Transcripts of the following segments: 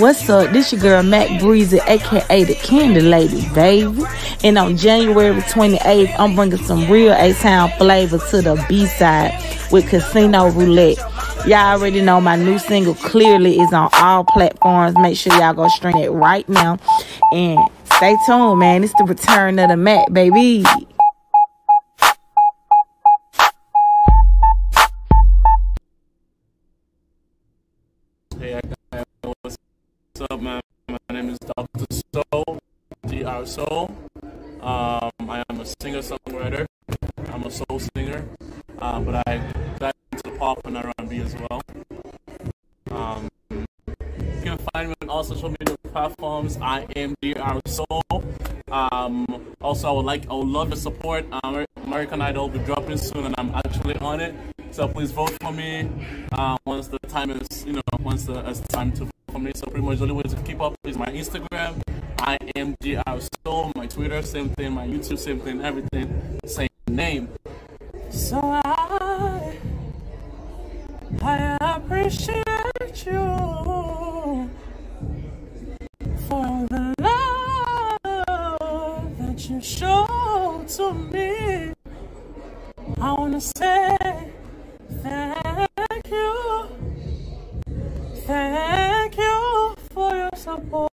What's up? This your girl Mac Breezy, aka the Candy Lady, baby. And on January 28th, I'm bringing some real A-Town flavor to the B-side with Casino Roulette. Y'all already know my new single clearly is on all platforms. Make sure y'all go stream it right now. And stay tuned, man. It's the return of the Mac, baby. Soul. Um, I am a singer-songwriter. I'm a soul singer, uh, but I got into pop and R&B as well. Um, you can find me on all social media platforms. I am Dr. Soul. Um, also, I would like, I would love your support. Um, American Idol will be dropping soon, and I'm actually on it. So please vote for me uh, once the time is, you know, once the, it's time to vote for me. So pretty much the only way to keep up is my Instagram. I am GR Soul. My Twitter, same thing. My YouTube, same thing. Everything, same name. So I, I appreciate you for the love that you show to me. I wanna say thank you, thank you for your support,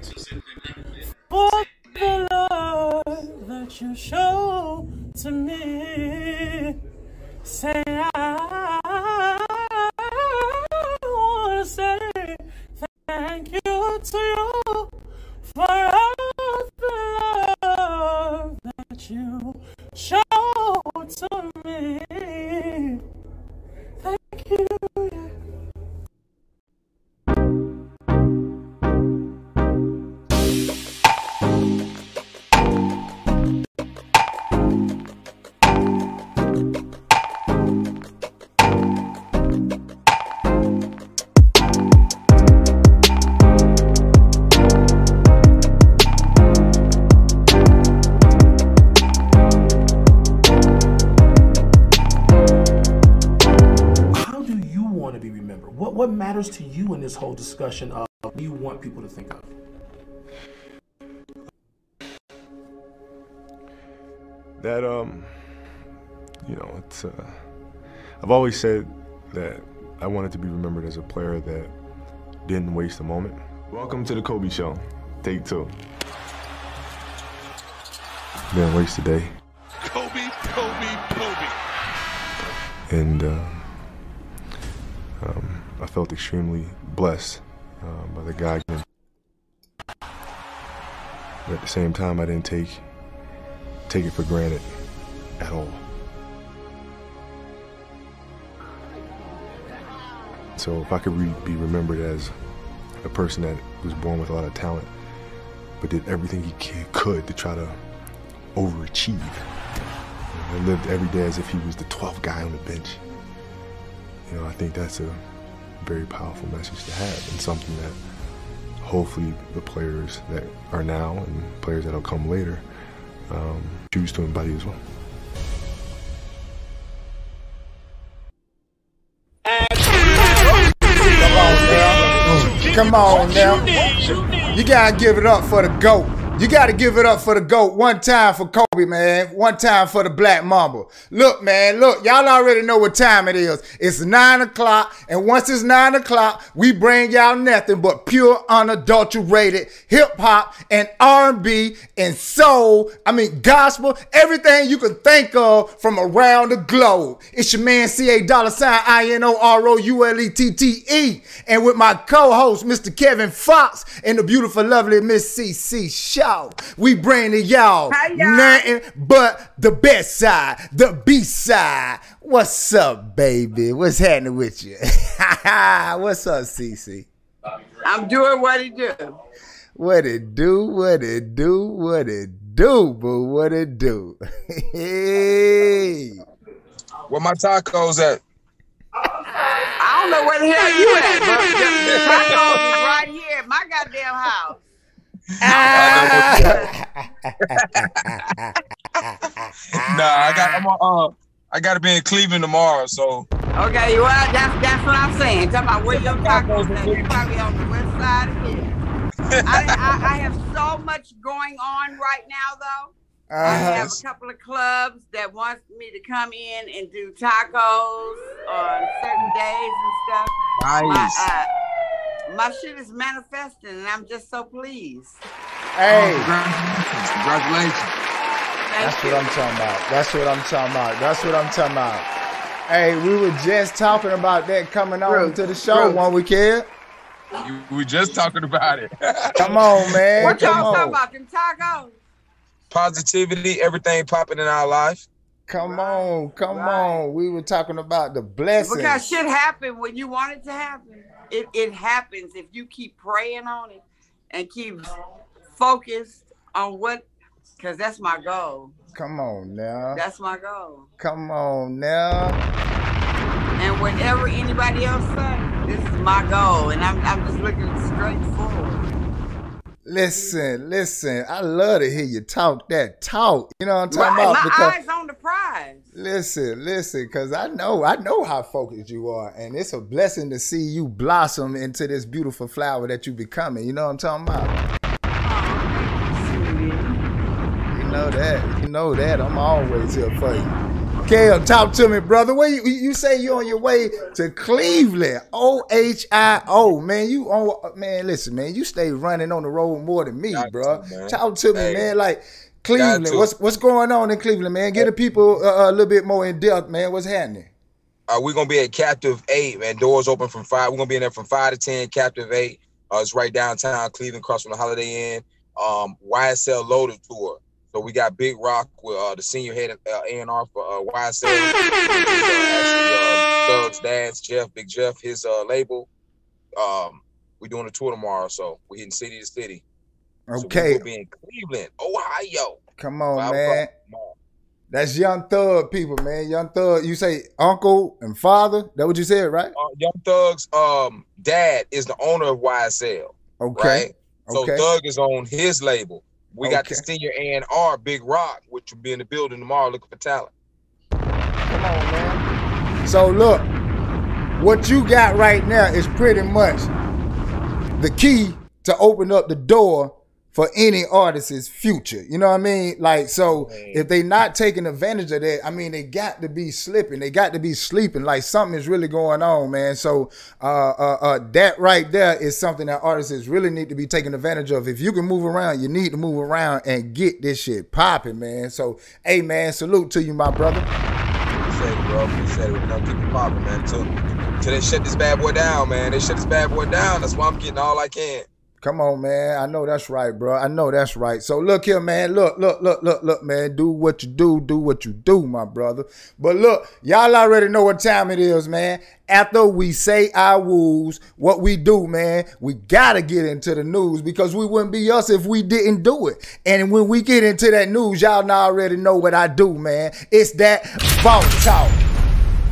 for the love that you show to me. Say I wanna say thank you to you for all the love that you show to me. Thank you. What what matters to you in this whole discussion of what you want people to think of? that um you know it's uh i've always said that i wanted to be remembered as a player that didn't waste a moment welcome to the kobe show take two didn't waste a day Kobe, Kobe, Kobe. and uh, um, i felt extremely blessed uh, by the guy but at the same time i didn't take take it for granted at all. So if I could re- be remembered as a person that was born with a lot of talent, but did everything he could to try to overachieve, and lived every day as if he was the 12th guy on the bench, you know, I think that's a very powerful message to have and something that hopefully the players that are now and players that'll come later um, choose to embody as well. Come on now. You gotta give it up for the GOAT. You gotta give it up for the GOAT. One time for Kobe, man. One time for the Black Mamba. Look, man, look, y'all already know what time it is. It's nine o'clock, and once it's nine o'clock, we bring y'all nothing but pure, unadulterated hip hop and R&B and soul. I mean, gospel, everything you can think of from around the globe. It's your man C.A. Dollar Sign I N O R O U L E T T E, and with my co-host Mr. Kevin Fox and the beautiful, lovely Miss C.C. Shaw. We bring to y'all nothing but the best side, the B side. What's up, baby? What's happening with you? What's up, CC? I'm doing what he do. What it do? What it do? What it do? Boo? What it do? hey. Where my tacos at? I don't know where the hell you at, but the, the tacos is right here at my goddamn house. Nah, I got I'm on uh I gotta be in Cleveland tomorrow, so Okay, well, that's that's what I'm saying. Talking about where your tacos at. You probably on the west side of here. I, I, I have so much going on right now, though. I Uh-huh. have a couple of clubs that want me to come in and do tacos on certain days and stuff. My, nice. uh, my shit is manifesting, and I'm just so pleased. Hey, oh, Congratulations. Congratulations. Thank that's you. what I'm talking about. That's what I'm talking about. That's what I'm talking about. Hey, we were just talking about that coming on Bruce, to the show Bruce. one we kid. You, we just talking about it. Come on, man. What Come y'all talking about? Them tacos? Positivity, everything popping in our life. Come on. Come Right. on. We were talking about the blessings. Because shit happened when you want it to happen. It it happens if you keep praying on it and keep focused on what because that's my goal. Come on now. That's my goal. Come on now. And whatever anybody else say, this is my goal. And I'm I'm just looking straight forward. Listen, listen. I love to hear you talk that talk. You know what I'm talking Right, about? my Because eyes on the prize. listen, listen, because I know, I know how focused you are, and it's a blessing to see you blossom into this beautiful flower that you becoming. You know what I'm talking about? You know that. You know that. I'm always here for you. Kale, talk to me, brother. Where you, you say you on your way to Cleveland? O H I O, man. You on? Man, listen, man. You stay running on the road more than me, Got bro. to. Talk to me, Hey. man. Like Cleveland, what's what's going on in Cleveland, man? Get the people uh, a little bit more in depth, man. What's happening? Uh, we're gonna be at Captive Eight, man. Doors open from five. We're gonna be in there from five to ten. Captive Eight. Uh, it's right downtown Cleveland, across from the Holiday Inn. Um, YSL Loaded Tour. So we got Big Rock with uh, the senior head of uh, A&R for uh, YSL. which is, uh, actually, Thugs Dance, Jeff, Big Jeff, his uh, label. Um, we're doing a tour tomorrow, so we're hitting city to city. So Okay, we'll be in Cleveland, Ohio. come on, Five man. o'clock tomorrow. That's Young Thug people, man. Young Thug. You say uncle and father? That what you said, right? Uh, Young Thug's um, dad is the owner of YSL. Okay. right? So Okay. Thug is on his label. We got the senior A and R Big Rock, which will be in the building tomorrow looking for talent. Come on, man. So look, what you got right now is pretty much the key to open up the door for any artist's future. You know what I mean? Like, so if they not taking advantage of that, I mean, they got to be slipping. They got to be sleeping. Like something is really going on, man. So uh, uh, uh, that right there is something that artists really need to be taking advantage of. If you can move around, you need to move around and get this shit popping, man. So, hey, man, salute to you, my brother. Appreciate it, bro. Appreciate it. Gonna keep it popping, man. Till, till they shut this bad boy down, man. They shut this bad boy down. That's why I'm getting all I can. Come on, man. I know that's right, bro. I know that's right. So look here, man. Look, look, look, look, look, man. Do what you do. Do what you do, my brother. But look, y'all already know what time it is, man. After we say our woos, what we do, man, we gotta get into the news because we wouldn't be us if we didn't do it. And when we get into that news, y'all already know what I do, man. It's that vault talk.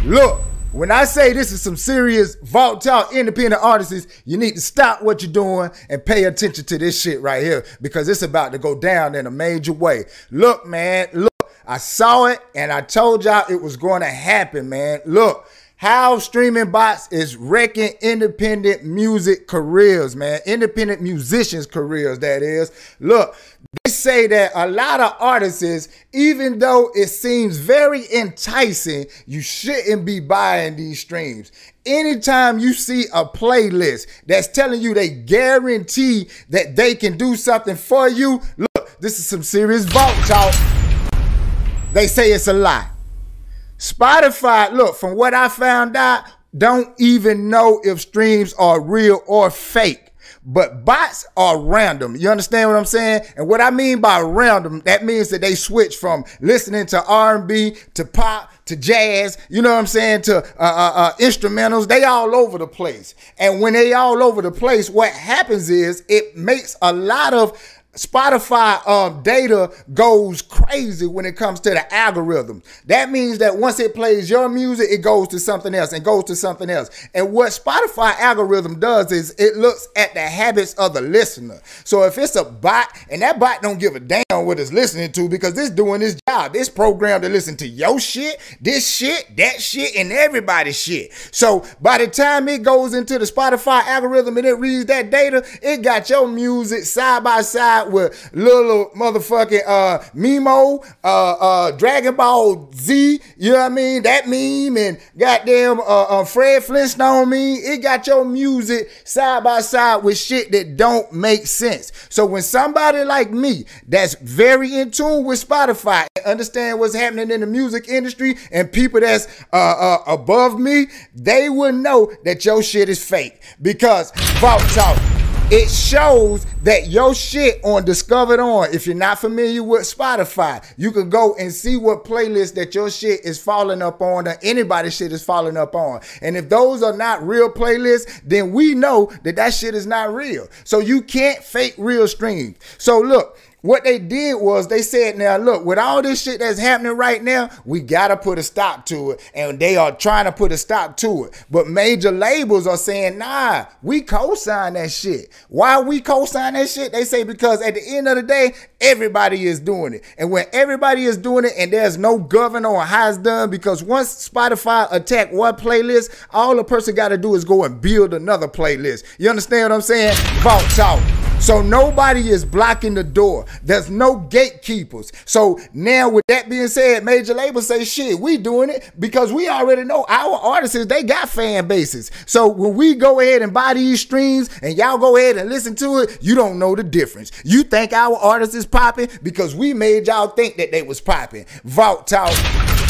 Look, when I say this is some serious vault talk, independent artists, you need to stop what you're doing and pay attention to this shit right here because it's about to go down in a major way. Look, man, look, I saw it and I told y'all it was going to happen, man. Look, how streaming bots is wrecking independent music careers, man. Independent musicians' careers, that is. Look, say that a lot of artists, even though it seems very enticing, you shouldn't be buying these streams. Anytime you see a playlist that's telling you they guarantee that they can do something for you, look, this is some serious vault talk. They say it's a lie. Spotify, look, from what I found out, don't even know if streams are real or fake. But bots are random. You understand what I'm saying? And what I mean by random, that means that they switch from listening to R&B to pop to jazz. You know what I'm saying? To uh, uh, uh, instrumentals. They all over the place. And when they all over the place, what happens is it makes a lot of Spotify um, data goes crazy when it comes to the algorithm. That means that once it plays your music, it goes to something else and goes to something else. And what Spotify algorithm does is it looks at the habits of the listener. So if it's a bot and that bot don't give a damn what it's listening to because it's doing its job. It's programmed to listen to your shit, this shit, that shit, and everybody's shit. So by the time it goes into the Spotify algorithm and it reads that data, it got your music side by side with little motherfucking uh Mimo, uh uh Dragon Ball Z, you know what I mean? That meme and goddamn uh, uh Fred Flintstone meme. It got your music side by side with shit that don't make sense. So when somebody like me that's very in tune with Spotify and understand what's happening in the music industry and people that's uh, uh above me, they will know that your shit is fake because Vault Talk it shows that your shit on Discovered On, if you're not familiar with Spotify, you can go and see what playlist that your shit is falling up on or anybody's shit is falling up on. And if those are not real playlists, then we know that that shit is not real. So you can't fake real streams. So look, what they did was they said, now look, with all this shit that's happening right now, we gotta put a stop to it. And they are trying to put a stop to it. But major labels are saying, nah, we co-sign that shit. Why we co-sign that shit? They say because at the end of the day, everybody is doing it. And when everybody is doing it and there's no governor or how it's done, because once Spotify attack one playlist, all a person gotta do is go and build another playlist. You understand what I'm saying? Vault talk. So nobody is blocking the door. There's no gatekeepers. So now with that being said, major labels say shit, we doing it because we already know our artists, they got fan bases. So when we go ahead and buy these streams and y'all go ahead and listen to it, you don't know the difference. You think our artist is popping because we made y'all think that they was popping. Vault Talk.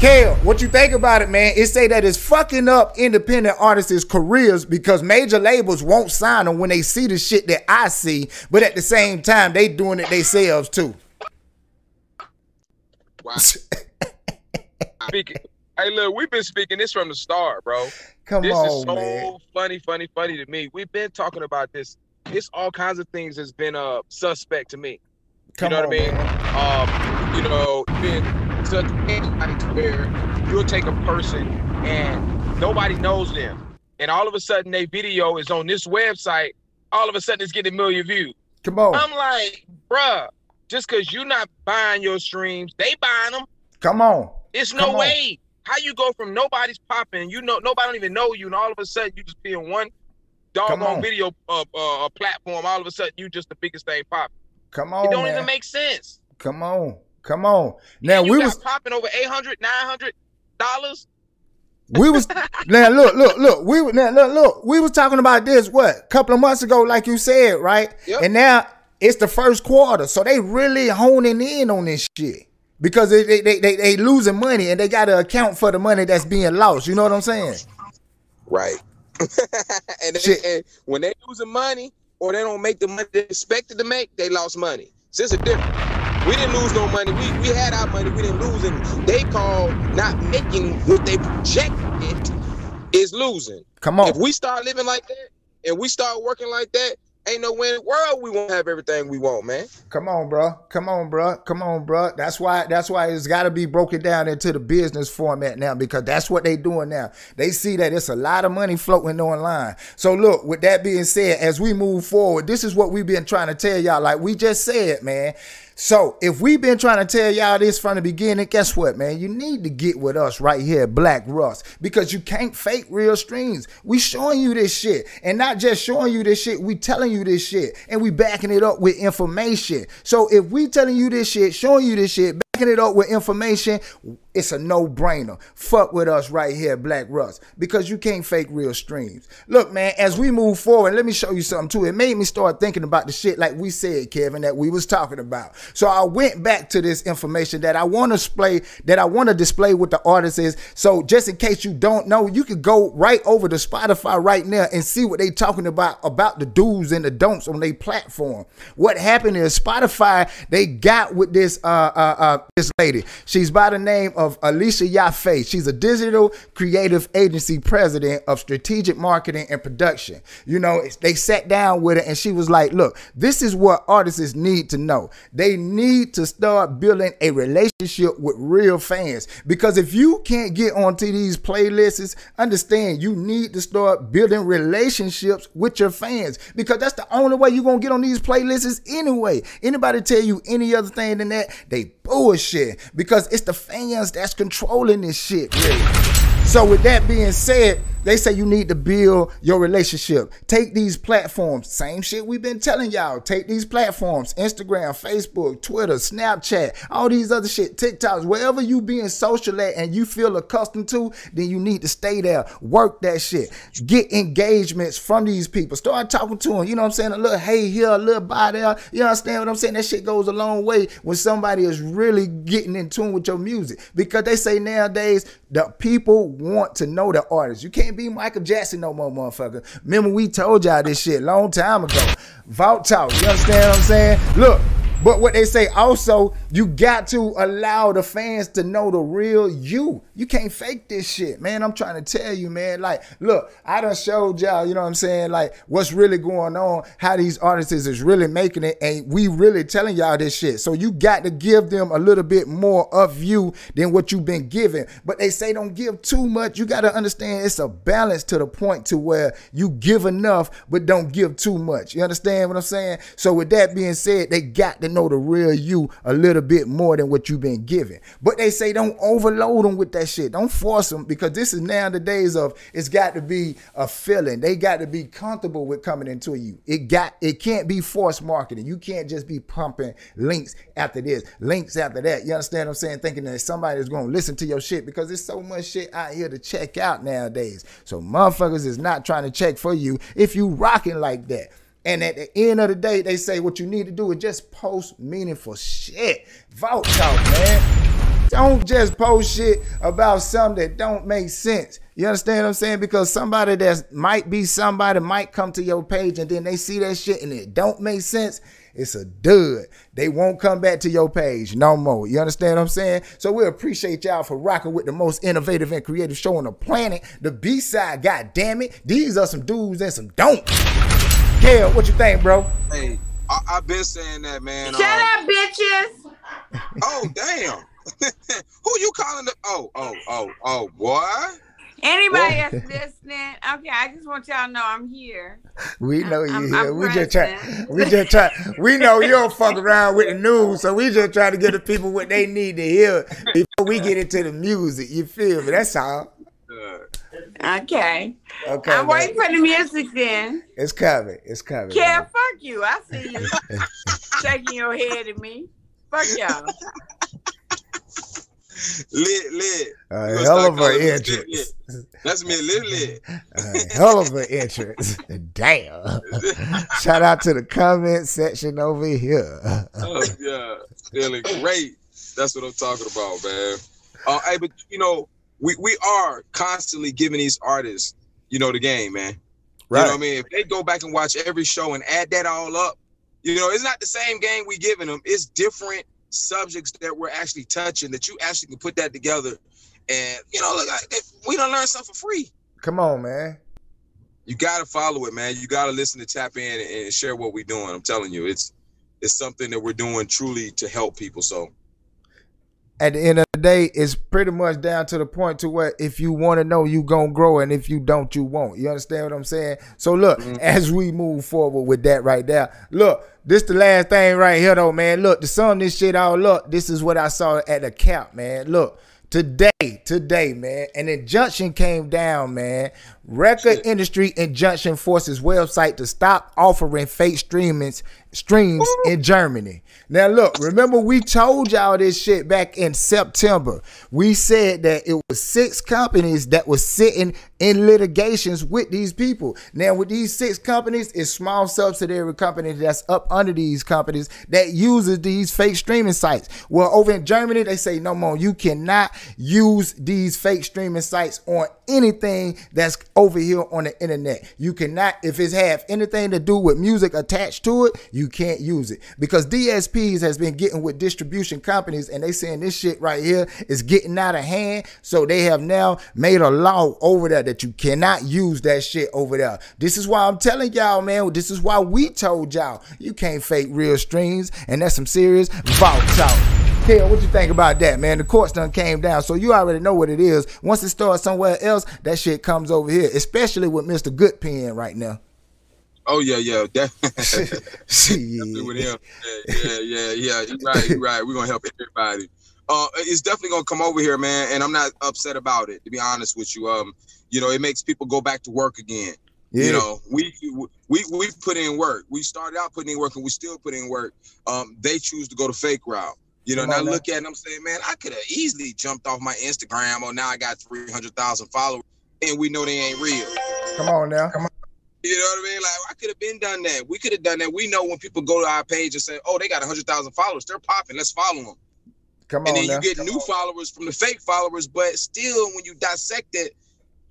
Kale, what you think about it, man? It say that it's fucking up independent artists' careers because major labels won't sign them when they see the shit that I see, but at the same time, they doing it themselves too. Wow. speaking. Hey, look, we've been speaking this from the start, bro. Come on, this on, is so man. funny, funny, funny to me. We've been talking about this. It's all kinds of things that's been uh suspect to me. Come you know on, what I mean? Um, you know, been such to where you'll take a person and nobody knows them, and all of a sudden their video is on this website. All of a sudden it's getting a million views. Come on. I'm like, bruh, just because you're not buying your streams, they buying them. Come on. It's no on. way. How you go from nobody's popping, you know, nobody don't even know you, and all of a sudden you just be in one doggone on. video uh, uh, uh, platform. All of a sudden you just the biggest thing popping. Come on, it don't man. even make sense. Come on. Come on. Now we was popping over 800 900 dollars. we was now look look look we was- now look look we was talking about this what a couple of months ago like you said right Yep. and now it's the first quarter so they really honing in on this shit because they they, they, they, they losing money and they got to account for the money that's being lost you know what i'm saying Right. and, they, and when they losing money or they don't make the money they expected to make, they lost money. So it's a difference. We didn't lose no money. We we had our money. We didn't lose any. They call not making what they projected is losing. come on If we start living like that and we start working like that, ain't no way in the world we won't have everything we want, man. Come on, bro. Come on, bro. Come on, bro. That's why. That's why it's got to be broken down into the business format now because that's what they doing now. They see that it's a lot of money floating online. So look. With that being said, as we move forward, this is what we've been trying to tell y'all. Like we just said, man. So if we've been trying to tell y'all this from the beginning, guess what, man? You need to get with us right here, Black Russ, because you can't fake real streams. We showing you this shit, and not just showing you this shit. We telling you this shit, and we backing it up with information. So if we telling you this shit, showing you this shit, backing it up with information, it's a no-brainer. Fuck with us right here, Black Russ, because you can't fake real streams. Look, man, as we move forward, let me show you something too. It made me start thinking about the shit like we said, Kevin, that we was talking about. So I went back to this information that I want to display, that I want to display with the artists is. So just in case you don't know, you could go right over to Spotify right now and see what they talking about about the do's and the don'ts on their platform. What happened is Spotify they got with this uh uh, uh this lady. She's by the name of of Alicia Yaffe. She's a digital creative agency president of strategic marketing and production. You know, they sat down with her and she was like, look, this is what artists need to know. They need to start building a relationship with real fans. Because if you can't get onto these playlists, understand you need to start building relationships with your fans because that's the only way you're going to get on these playlists anyway. Anybody tell you any other thing than that, they bullshit because it's the fans that's controlling this shit, really. So with that being said, they say you need to build your relationship. Take these platforms, same shit we've been telling y'all. Take these platforms, Instagram, Facebook, Twitter, Snapchat, all these other shit, TikToks, wherever you being social at and you feel accustomed to, then you need to stay there. Work that shit. Get engagements from these people. Start talking to them. You know what I'm saying? A little hey here, a little bye there. You understand what I'm saying? That shit goes a long way when somebody is really getting in tune with your music. Because they say nowadays the people want to know the artist. You can't be Michael Jackson no more, motherfucker. Remember we told y'all this shit long time ago. Vault talk. You understand what I'm saying? Look, but what they say also, you got to allow the fans to know the real you. You can't fake this shit, man. I'm trying to tell you, man. Like, look, I done showed y'all, you know what I'm saying? Like, what's really going on, how these artists is really making it, and we really telling y'all this shit. So you got to give them a little bit more of you than what you've been given. But they say don't give too much. You got to understand it's a balance to the point to where you give enough, but don't give too much. You understand what I'm saying? So with that being said, they got to know the real you a little bit more than what you've been given. But they say don't overload them with that shit. Don't force them because this is now the days of it's got to be a feeling. They got to be comfortable with coming into you. It got it can't be forced marketing. You can't just be pumping links after this, links after that. You understand what I'm saying? Thinking that somebody's to listen to your shit because there's so much shit out here to check out nowadays. So motherfuckers is not trying to check for you if you rocking like that. And at the end of the day, they say what you need to do is just post meaningful shit. Vault talk, man. Don't just post shit about something that don't make sense. You understand what I'm saying? Because somebody that might be somebody might come to your page and then they see that shit and it don't make sense. It's a dud. They won't come back to your page no more. You understand what I'm saying? So we appreciate y'all for rocking with the most innovative and creative show on the planet. The B-side, god damn it. These are some dudes and some don'ts. Kale, what you think, bro? Hey, I, have been saying that, man. Shut um, up, bitches. Oh, damn. Who you calling the? Oh, oh, oh, oh, boy. Anybody that's listening, okay, I just want y'all to know I'm here. We know you I'm, here. I'm we just try. We just try. We know you don't fuck around with the news, so we just try to give the people what they need to hear before we get into the music. You feel me? That's all. Okay. Okay. I'm waiting for the music then. It's coming. It's coming. Yeah, fuck you. I see you shaking your head at me. Fuck y'all. lit, lit. Uh, hell of an entrance. That's me, lit, lit. Uh, hell of an entrance. Damn. Shout out to the comment section over here. oh, yeah. Feeling great. That's what I'm talking about, man. Uh, hey, but you know, we we are constantly giving these artists, you know, the game, man. Right. You know what I mean? If they go back and watch every show and add that all up, you know, it's not the same game we giving them. It's different subjects that we're actually touching that you actually can put that together. And you know, look, we don't learn something for free. Come on, man. You gotta follow it, man. You gotta listen to tap in and share what we're doing. I'm telling you, it's it's something that we're doing truly to help people. So at the end of the day, it's pretty much down to the point to where if you want to know, you gonna grow, and if you don't, you won't. You understand what I'm saying? So look, mm-hmm. as we move forward with that right there, look, this the last thing right here though, man. Look, to sum this shit all up, this is what I saw at the cap, man. Look, today, today, man, an injunction came down, man. Record Industry Injunction forces website to stop offering fake streamings streams in Germany. Now look, remember we told y'all this shit back in September. We said that it was six companies that was sitting in litigations with these people. Now with these six companies, it's small subsidiary companies that's up under these companies that uses these fake streaming sites. Well, over in Germany, they say no more. You cannot use these fake streaming sites on anything that's over here on the internet. You cannot, if it have anything to do with music attached to it, you can't use it because DSPs has been getting with distribution companies and they saying this shit right here is getting out of hand. So they have now made a law over there that you cannot use that shit over there. This is why I'm telling y'all, man. This is why we told y'all you can't fake real streams, and that's some serious vault talk. Hell, what you think about that, man? The courts done came down, so you already know what it is. Once it starts somewhere else, that shit comes over here, especially with Mr. Goodpen right now. Oh yeah, yeah, definitely. definitely with him. Yeah, yeah, yeah, yeah. You're right, you're right. We're gonna help everybody. Uh, it's definitely gonna come over here, man, and I'm not upset about it. To be honest with you, um, you know, it makes people go back to work again. Yeah. You know, we we we put in work. We started out putting in work, and we still put in work. Um, they choose to go the fake route. You know, and I look at it I'm saying, man, I could have easily jumped off my Instagram or now I got 300,000 followers and we know they ain't real. Come on now. Come on. You know what I mean? Like, I could have been done that. We could have done that. We know when people go to our page and say, oh, they got 100,000 followers. They're popping. Let's follow them. Come on. And then now. you get Come new on. followers from the fake followers, but still, when you dissect it,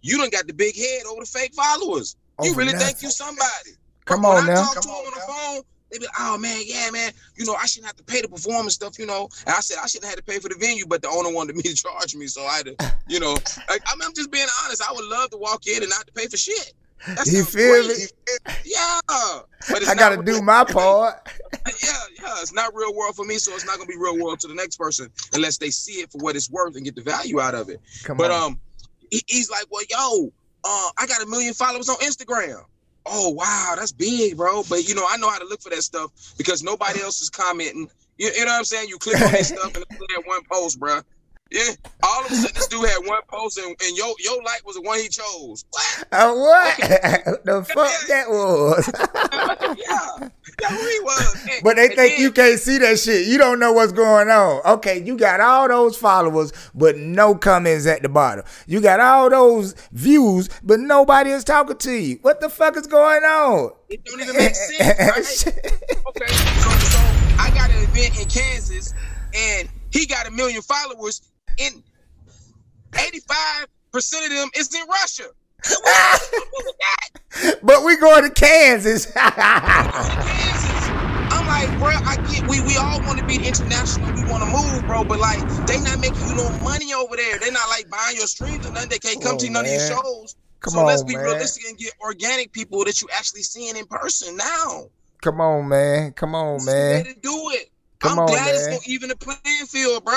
you don't got the big head over the fake followers. you really nothing. think you somebody. Come when on I now. talk to them on the phone, they be like, oh man, yeah, man, you know, I shouldn't have to pay the performance stuff, you know. And I said I shouldn't have to pay for the venue, but the owner wanted me to charge me, so I had to, you know. Like, I mean, I'm just being honest. I would love to walk in and not to pay for shit. That You feel great. me? Yeah. But it's I gotta do my part. Yeah, yeah. It's not real world for me, so it's not gonna be real world to the next person unless they see it for what it's worth and get the value out of it. Come But on. um, he- he's like, well, yo, uh, I got a million followers on Instagram. Oh wow, that's big, bro. But you know, I know how to look for that stuff because nobody else is commenting. You, you know what I'm saying? You click on that stuff and it's that one post, bro. Yeah. All of a sudden, this dude had one post and, and your your like was the one he chose. What? Uh, what? the fuck that was? yeah, yeah, who he was. And- But they think you can't see that shit. You don't know what's going on. Okay, you got all those followers, but no comments at the bottom. You got all those views, but nobody is talking to you. What the fuck is going on? It don't even make sense, right? Okay, so, so I got an event in Kansas, and he got a million followers, and 85% of them is in Russia. but we going to Kansas. I'm like, bro, I get we we all want to be international. We want to move, bro, but like they not making you no money over there. They're not like buying your streams or nothing. They can't come Come to on, none of your shows. Come so let's be man. realistic and get organic people that you actually seeing in person now. Come on, man. Come on, It's man. to do it. Come I'm on, glad it's man. gonna even the playing field, bro.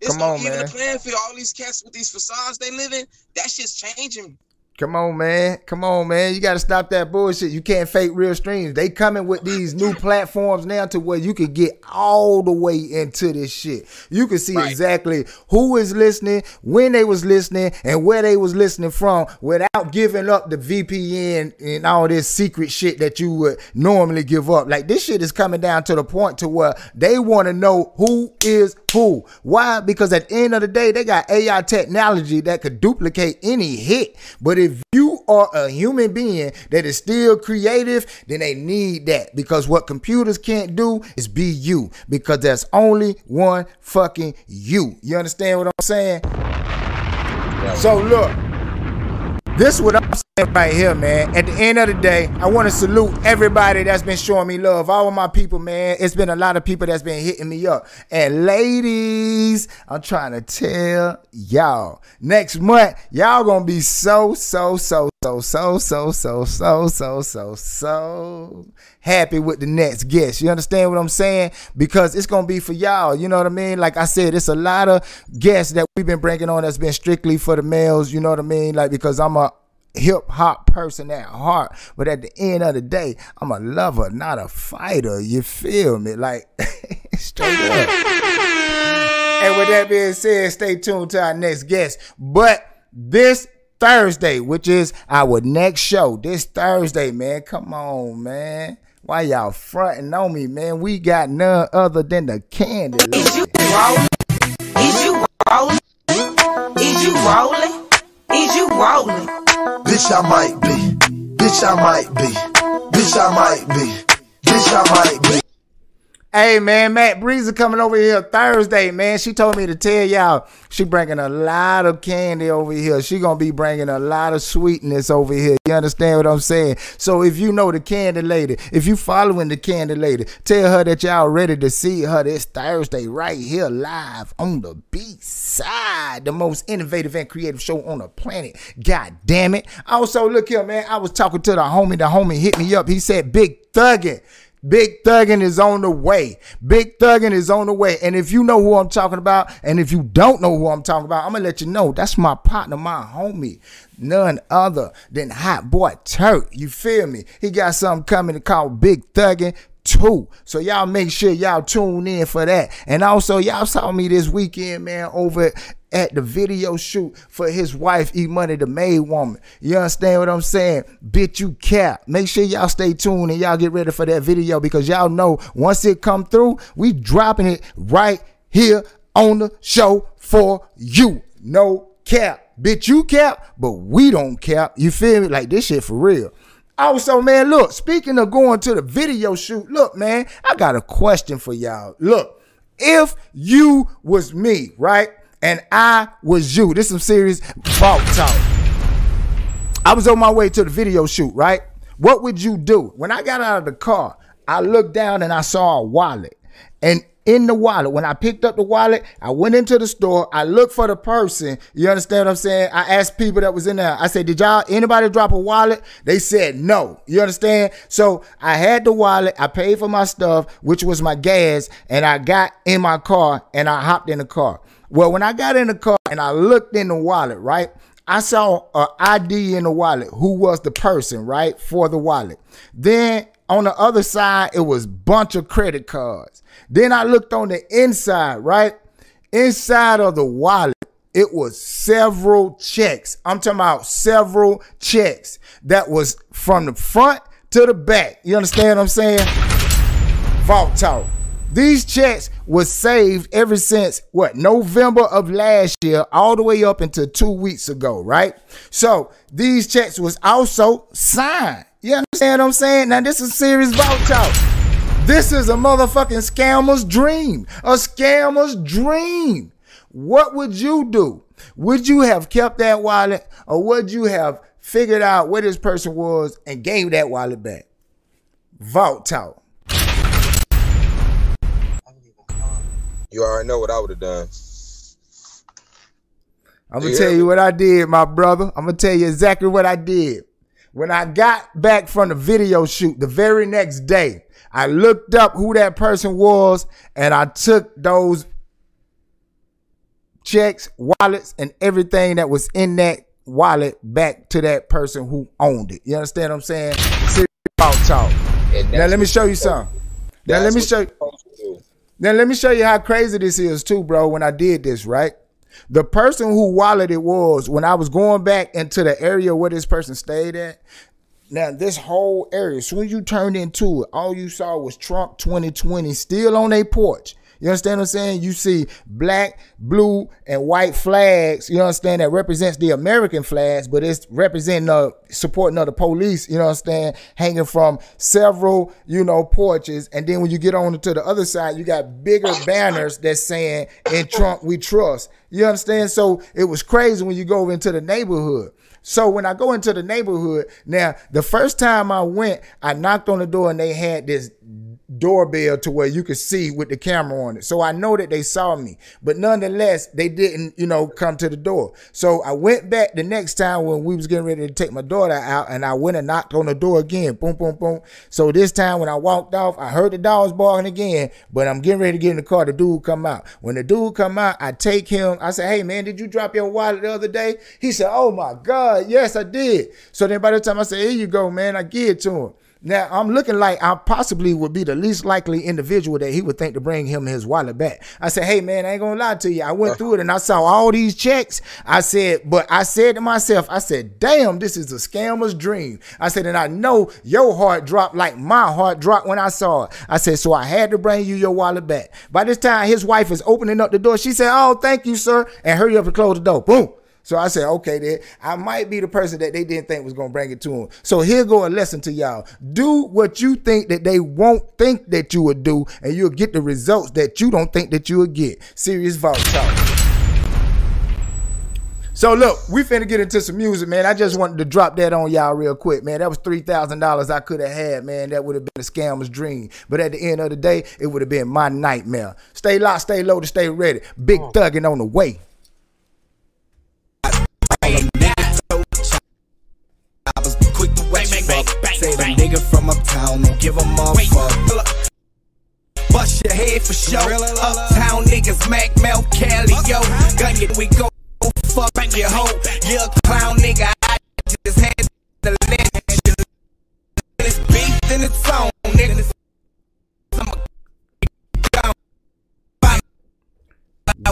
It's Come gonna on, even man. the playing field. All these cats with these facades they live in, that shit's changing. Come on, man. Come on, man. You got to stop that bullshit. You can't fake real streams. They coming with these new platforms now to where you can get all the way into this shit. You can see Right. exactly who is listening, when they was listening, and where they was listening from without giving up the VPN and all this secret shit that you would normally give up. Like this shit is coming down to the point to where they want to know who is who. Why? Because at the end of the day, they got AI technology that could duplicate any hit. But if you are a human being that is still creative, then they need that. Because what computers can't do is be you. Because there's only one fucking you. You understand what I'm saying? So look, this is what I'm saying right here, man. At the end of the day, I want to salute everybody that's been showing me love. All of my people, man. It's been a lot of people that's been hitting me up. And ladies, I'm trying to tell y'all, next month, y'all gonna be so, so, so, so, so, so, so, so, so, so, so happy with the next guest. You understand what I'm saying? Because it's gonna be for y'all. You know what I mean? Like I said, it's a lot of guests that we've been bringing on that's been strictly for the males. You know what I mean? Like because I'm a hip hop person at heart, but at the end of the day, I'm a lover, not a fighter. You feel me? Like straight up. And with that being said, stay tuned to our next guest. But this Thursday, which is our next show, this Thursday, man, come on, man. Why y'all fronting on me, man? We got none other than the candy. Is you Lady. rolling? Is you rolling? Is you rolling? Is you rolling? Bitch, I might be. Bitch, I might be. Bitch, I might be. Bitch, I might be. Hey man, Mac Breezy coming over here Thursday, man. She told me to tell y'all she bringing a lot of candy over here. She gonna be bringing a lot of sweetness over here. You understand what I'm saying? So if you know the candy lady, if you following the candy lady, tell her that y'all ready to see her this Thursday right here live on the B side, the most innovative and creative show on the planet. God damn it! Also, look here, man. I was talking to the homie. The homie hit me up. He said, "Big thuggin'." Big Thuggin is on the way. Big Thuggin is on the way. And if you know who I'm talking about, and if you don't know who I'm talking about, I'm gonna let you know. That's my partner, my homie. None other than Hot Boy Turk. You feel me? He got something coming called Big Thuggin too. So y'all make sure y'all tune in for that. And also y'all saw me this weekend, man, over at the video shoot for his wife, E Money, the maid woman. You understand what I'm saying? Bitch, you cap. Make sure y'all stay tuned and y'all get ready for that video because y'all know once it come through, we dropping it right here on the show for you. No cap. Bitch, you cap, but we don't cap. You feel me? Like this shit for real. Also, man, look, speaking of going to the video shoot, look, man, I got a question for y'all. Look, if you was me, right? And I was you, this is some serious vault talk. I was on my way to the video shoot, right? What would you do? When I got out of the car, I looked down and I saw a wallet. And in the wallet. When I picked up the wallet, I went into the store. I looked for the person. You understand what I'm saying? I asked people that was in there. I said, "Did y'all anybody drop a wallet?" They said no. You understand? So I had the wallet. I paid for my stuff, which was my gas, and I got in my car and I hopped in the car. Well, when I got in the car and I looked in the wallet, right? I saw a ID in the wallet. Who was the person, right, for the wallet? Then on the other side, it was bunch of credit cards. Then I looked on the inside, right? Inside of the wallet, it was several checks. I'm talking about several checks that was from the front to the back. You understand what I'm saying? Vault talk. These checks was saved ever since what November of last year, all the way up until two weeks ago, right? So these checks was also signed. You understand what I'm saying? Now this is serious vault talk. This is a motherfucking scammer's dream. A scammer's dream. What would you do? Would you have kept that wallet or would you have figured out where this person was and gave that wallet back? Vault talk. You already know what I would have done. I'm gonna tell you what I did, my brother. I'm gonna tell you exactly what I did. When I got back from the video shoot the very next day, I looked up who that person was and I took those checks, wallets, and everything that was in that wallet back to that person who owned it. You understand what I'm saying? Serious talk. Now let me show you something. Now let me show you. Now let me show you how crazy this is too, bro. When I did this, right? The person who wallet it was when I was going back into the area where this person stayed at. Now this whole area, as soon as you turned into it, all you saw was Trump 2020 still on their porch. You understand what I'm saying? You see black, blue, and white flags. You understand that represents the American flags, but it's representing the supporting of the police. You saying? Hanging from several, you know, porches, and then when you get on to the other side, you got bigger banners that's saying "In Trump We Trust." You understand? So it was crazy when you go into the neighborhood. So when I go into the neighborhood, now the first time I went, I knocked on the door and they had this doorbell to where you could see with the camera on it. So I know that they saw me, but nonetheless, they didn't, you know, come to the door. So I went back the next time when we was getting ready to take my daughter out and I went and knocked on the door again. Boom, boom, boom. So this time when I walked off, I heard the dogs barking again, but I'm getting ready to get in the car. The dude come out. When the dude come out, I take him. I say, hey man, did you drop your wallet the other day? He said, oh my God, yes, I did. So then by the time I say, here you go, man, I give it to him. Now I'm looking like I possibly would be the least likely individual that he would think to bring him his wallet back. I said, "Hey man, I ain't gonna lie to you. I went uh-huh. through it and I saw all these checks. I said, but I said to myself, I said, damn, this is a scammer's dream. I said, and I know your heart dropped like my heart dropped when I saw it. I said, so I had to bring you your wallet back. By this time, his wife is opening up the door. She said, "Oh, thank you, sir," and hurry up and close the door. Boom. So I said, okay, then I might be the person that they didn't think was gonna bring it to them. So here go a lesson to y'all. Do what you think that they won't think that you would do, and you'll get the results that you don't think that you would get. Serious Vault Talk. So look, we finna get into some music, man. I just wanted to drop that on y'all real quick, man. That was three thousand dollars I could have had, man. That would have been a scammer's dream. But at the end of the day, it would have been my nightmare. Stay locked, stay low, to stay ready. Big oh. thugging on the way. I was quick to wet you up. Say the nigga from uptown and give a fuck. Bust your head for sure. Uptown niggas, Mac, Mel, Cali, yo. Gun you, we go fuck your hoe. You a clown nigga,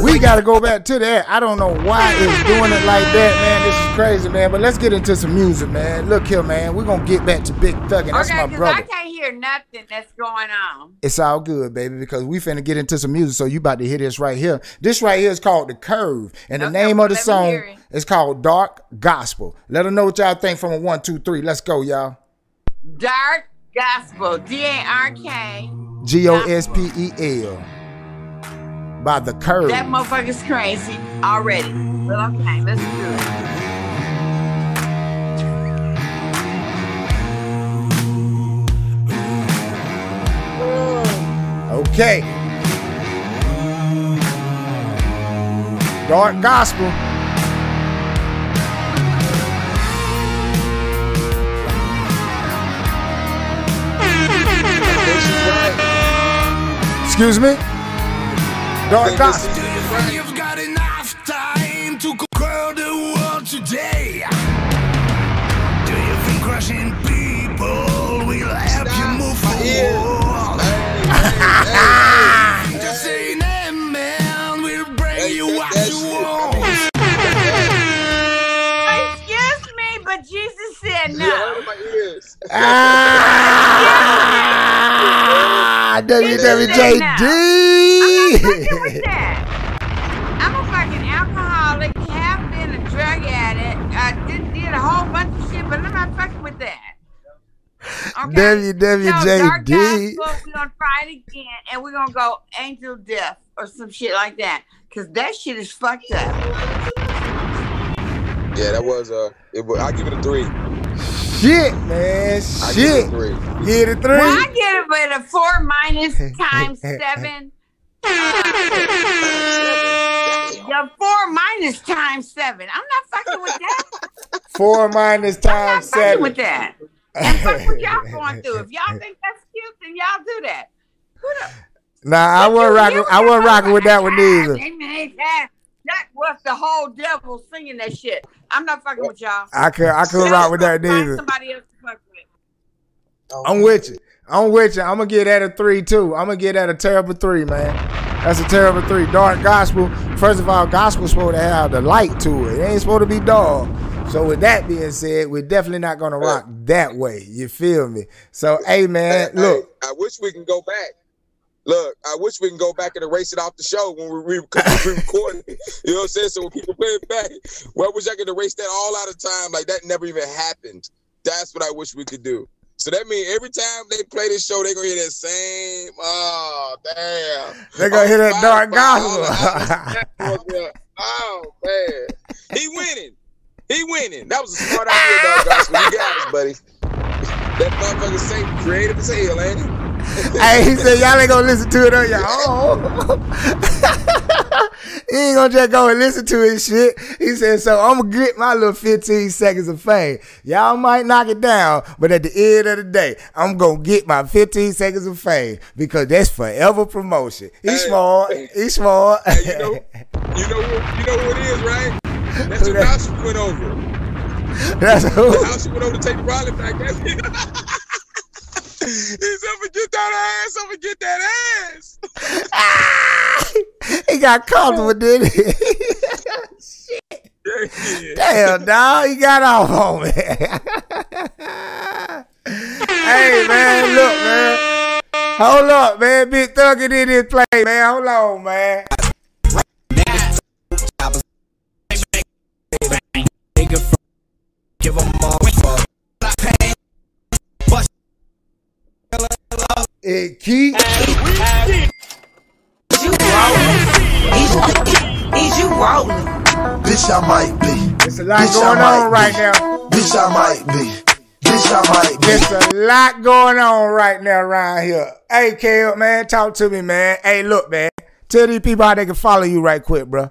We gotta go back to that. I don't know why it's doing it like that, man. This is crazy, man. But let's get into some music, man. Look here, man. We're gonna get back to Big Thuggin'. That's okay, my brother. I can't hear nothing that's going on. It's all good, baby, because we finna get into some music. So you about to hear this right here. This right here is called The Curve. And the Okay, name of the song is called Dark Gospel. Let them know what y'all think from a one, two, three. Let's go, y'all. Dark Gospel, D A R K. G O S P E L. By The Curve. That motherfucker's crazy already. But okay, let's do it. Okay. Dark Gospel. Excuse me? Dark Gospel. You've got enough time to conquer the world today. Do you think crushing people will help you move forward? Just saying amen will bring you what you want. Excuse me, but Jesus said no. Ah, WWJD. that. I'm a fucking alcoholic, have been a drug addict. I did, did a whole bunch of shit, but I'm not fucking with that. Okay? WWJD. No, Dark Gospel, we're gonna try it again, and we're gonna go Angel Death or some shit like that, cause that shit is fucked up. Yeah, that was uh, it was. I give it a three. Shit, man. I give it Shit. a three. Get it three. Well, I get it with a four minus times seven. The four minus times seven. I'm not fucking with that. Four minus I'm times not fucking seven. with that. And fuck what y'all going through. If y'all think that's cute, then y'all do that. Who the Nah, I wasn't rocking. I wasn't rocking with that one either. That, that was the whole devil singing that shit. I'm not fucking with y'all. I could. I couldn't rock with that Find neither. Somebody else to fuck with. Oh, I'm with you. I'm with you. I'm gonna get at a three too. I'm gonna get at a terrible three, man. That's a terrible three. Dark gospel. First of all, gospel's supposed to have the light to it. It ain't supposed to be dark. So with that being said, we're definitely not gonna rock that way. You feel me? So hey man, look. hey, I wish we can go back. Look, I wish we can go back and erase it off the show when we we recording. You know what I'm saying? So when people play it back, well, I wish I could erase that all out of time. Like that never even happened. That's what I wish we could do. So that means every time they play this show, they gonna hear that same. Oh damn! They gonna hear that Oh, dark gospel. oh man, he winning. He winning. That was a smart idea, dog. Gospel. You got us, buddy. That motherfucker say creative as hell, ain't it? hey, he said y'all ain't gonna listen to it on your own. He ain't gonna just go and listen to his shit. He said, so I'm gonna get my little 15 seconds of fame. Y'all might knock it down, but at the end of the day, I'm gonna get my 15 seconds of fame because that's forever promotion. He's Hey. smart. He's smart. Hey, you know, you know, who, you know who it is, right? That's who house you went over. that's who. House went over to take the Riley back. That's He said, get that ass. I'm gonna get that ass." he got comfortable, did he? Damn, dog, he got off on me. hey, man, look, man. Hold up, man. Big Thugger in his play, man. Hold on, man. Nigga give them It keep. Is you rolling? Is you, is rolling? Bitch, I might be. There's a lot Bitch, I going might on be. now. Bitch, I might be. Bitch, I might be. There's a lot going on right now around here. Hey, Kale, man, talk to me, man. Hey, look, man. Tell these people how they can follow you right quick, bro.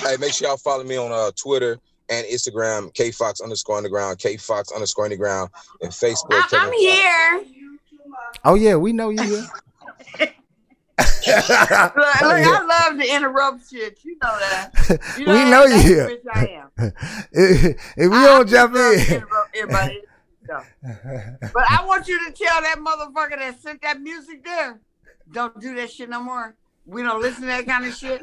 Hey, make sure y'all follow me on uh, Twitter and Instagram, KFox underscore underground, KFox underscore underground, and Facebook. I, I'm here. Oh, yeah, we know you here. Look, look, I love to interrupt shit. You know that. You We that- know you here. I am. if, if we I- don't jump in. interrupt everybody. So. But I want you to tell that motherfucker that sent that music there, don't do that shit no more. We don't listen to that kind of shit.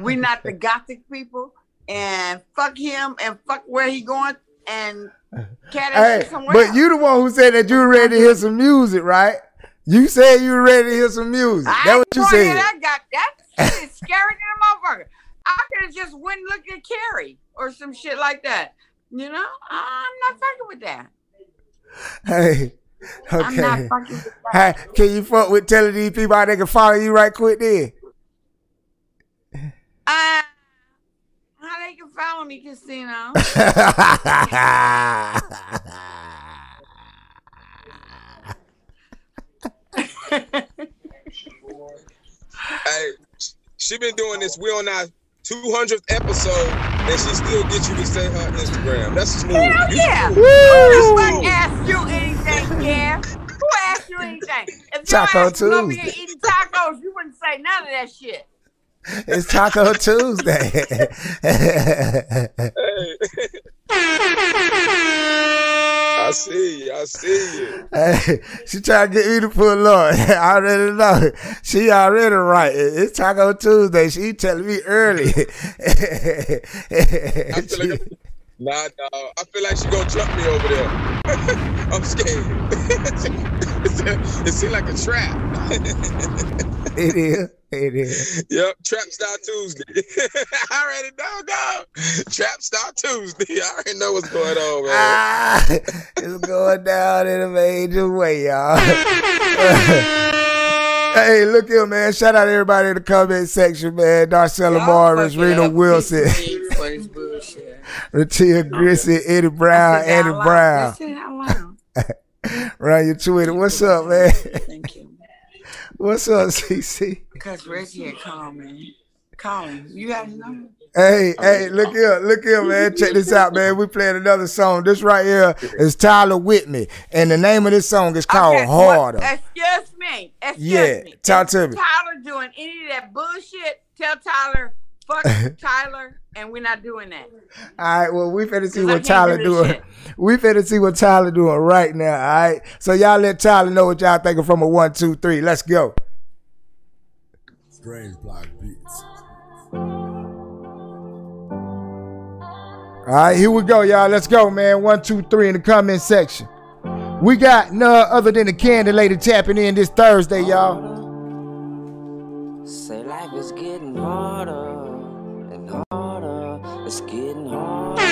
We not the gothic people. And fuck him and fuck where he going and cat Hey, somewhere but else. you the one who said that you were ready to hear some music, right? You said you were ready to hear some music. I That what you ain't gonna hear said. That got that shit scary than a motherfucker. I could have just went and looked at Carrie or some shit like that. You know, I'm not fucking with that. Hey, okay. Hey, can you fuck with telling these people how they can follow you right quick then? Uh, how they can follow me, Casino? Hey, she been doing this. We on our 200th episode, and she still get you to say her Instagram. That's smooth. Hell You yeah. smooth. Who You the fuck smooth. asked you anything, yeah? Who asked you anything? If you Taco asked me over Tuesday. eating tacos, you wouldn't say none of that shit. It's Taco Tuesday. I see you. I see you. Hey, she trying to get me to pull up. I already know. She already right. It's Taco Tuesday. She telling me early. I feel like nah, dog. I feel like she gonna jump me over there. I'm scared. it seems like a trap. it is. It is. Yep, Trap Star Tuesday. I already know, dog. Trap Star Tuesday. I already know what's going on, man. Ah, it's going down in a major way, y'all. hey, look here, man. Shout out to everybody in the comment section, man. Darcella Morris, Rena Wilson, For this bullshit. Ratia Grissy, Eddie Brown, Sit down Andy loud. Brown. Sit down loud. Run your Twitter. What's up, man? Thank you. What's up, CC? Because Reggie had called me. Call him. You got his number? Hey, oh, hey, look here, look here, man. Check this out, man. We playing another song. This right here is Tyler Whitman, and the name of this song is called Okay, what- Harder. Excuse me. Excuse Yeah, me. talk If to me. Tyler doing any of that bullshit, tell Tyler, fuck Tyler, and we're not doing that. All right, well, we finna see 'Cause I what Tyler do this doing. We finna see what Tyler doing right now. All right, so y'all let Tyler know what y'all thinking from a one, two, three. Let's go. Strange Block Beats. All right, here we go, y'all. Let's go, man. One, two, three in the comment section. We got none other than the Candy Lady tapping in this Thursday, y'all. Say life is getting harder. It's getting harder. Say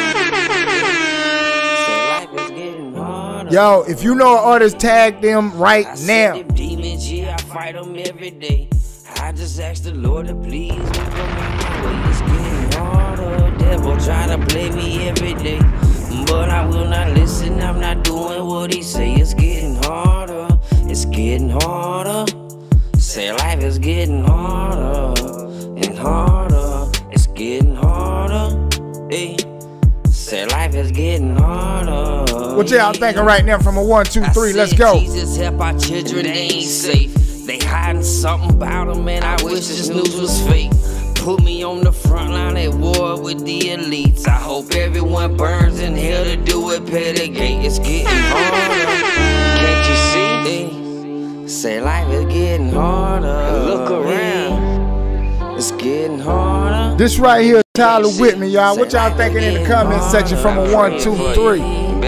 life is getting harder. Yo, if you know an artist, tag them right I now. demons, yeah, I fight them every day. I just ask the Lord to please me from my. It's getting harder. Devil trying to play me every day. But I will not listen, I'm not doing what he say. It's getting harder. It's getting harder. Say life is getting harder and harder. It's getting harder. Hey. Say life is getting harder. What y'all thinking right now from a one, two, three? Let's go. Jesus help our children, they ain't safe. They hiding something about them, and I wish this news was fake. Put me on the front line at war with the elites. I hope everyone burns in hell to do it, pay the gate. It's getting harder. Can't you see? Hey, say life is getting harder. Look around. It's getting harder. This right here, Tyler Whitman, y'all. What y'all thinking in the comment section from a one, two, three?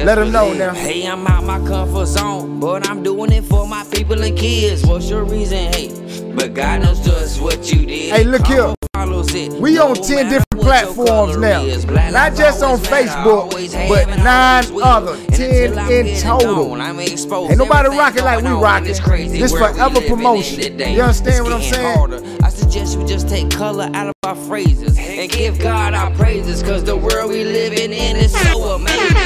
Let them know now. Hey, I'm out my comfort zone, but I'm doing it for my people and kids. What's your reason? Hey, but God knows just what you did. Hey, look here. We on 10 different platforms now. Not just on Facebook, but nine other, 10 in total. Ain't nobody rocking like we rocking. This, crazy This forever promotion. You understand what I'm saying? I suggest we just take color out of our phrases and give God our praises, cause the world we living in is so amazing.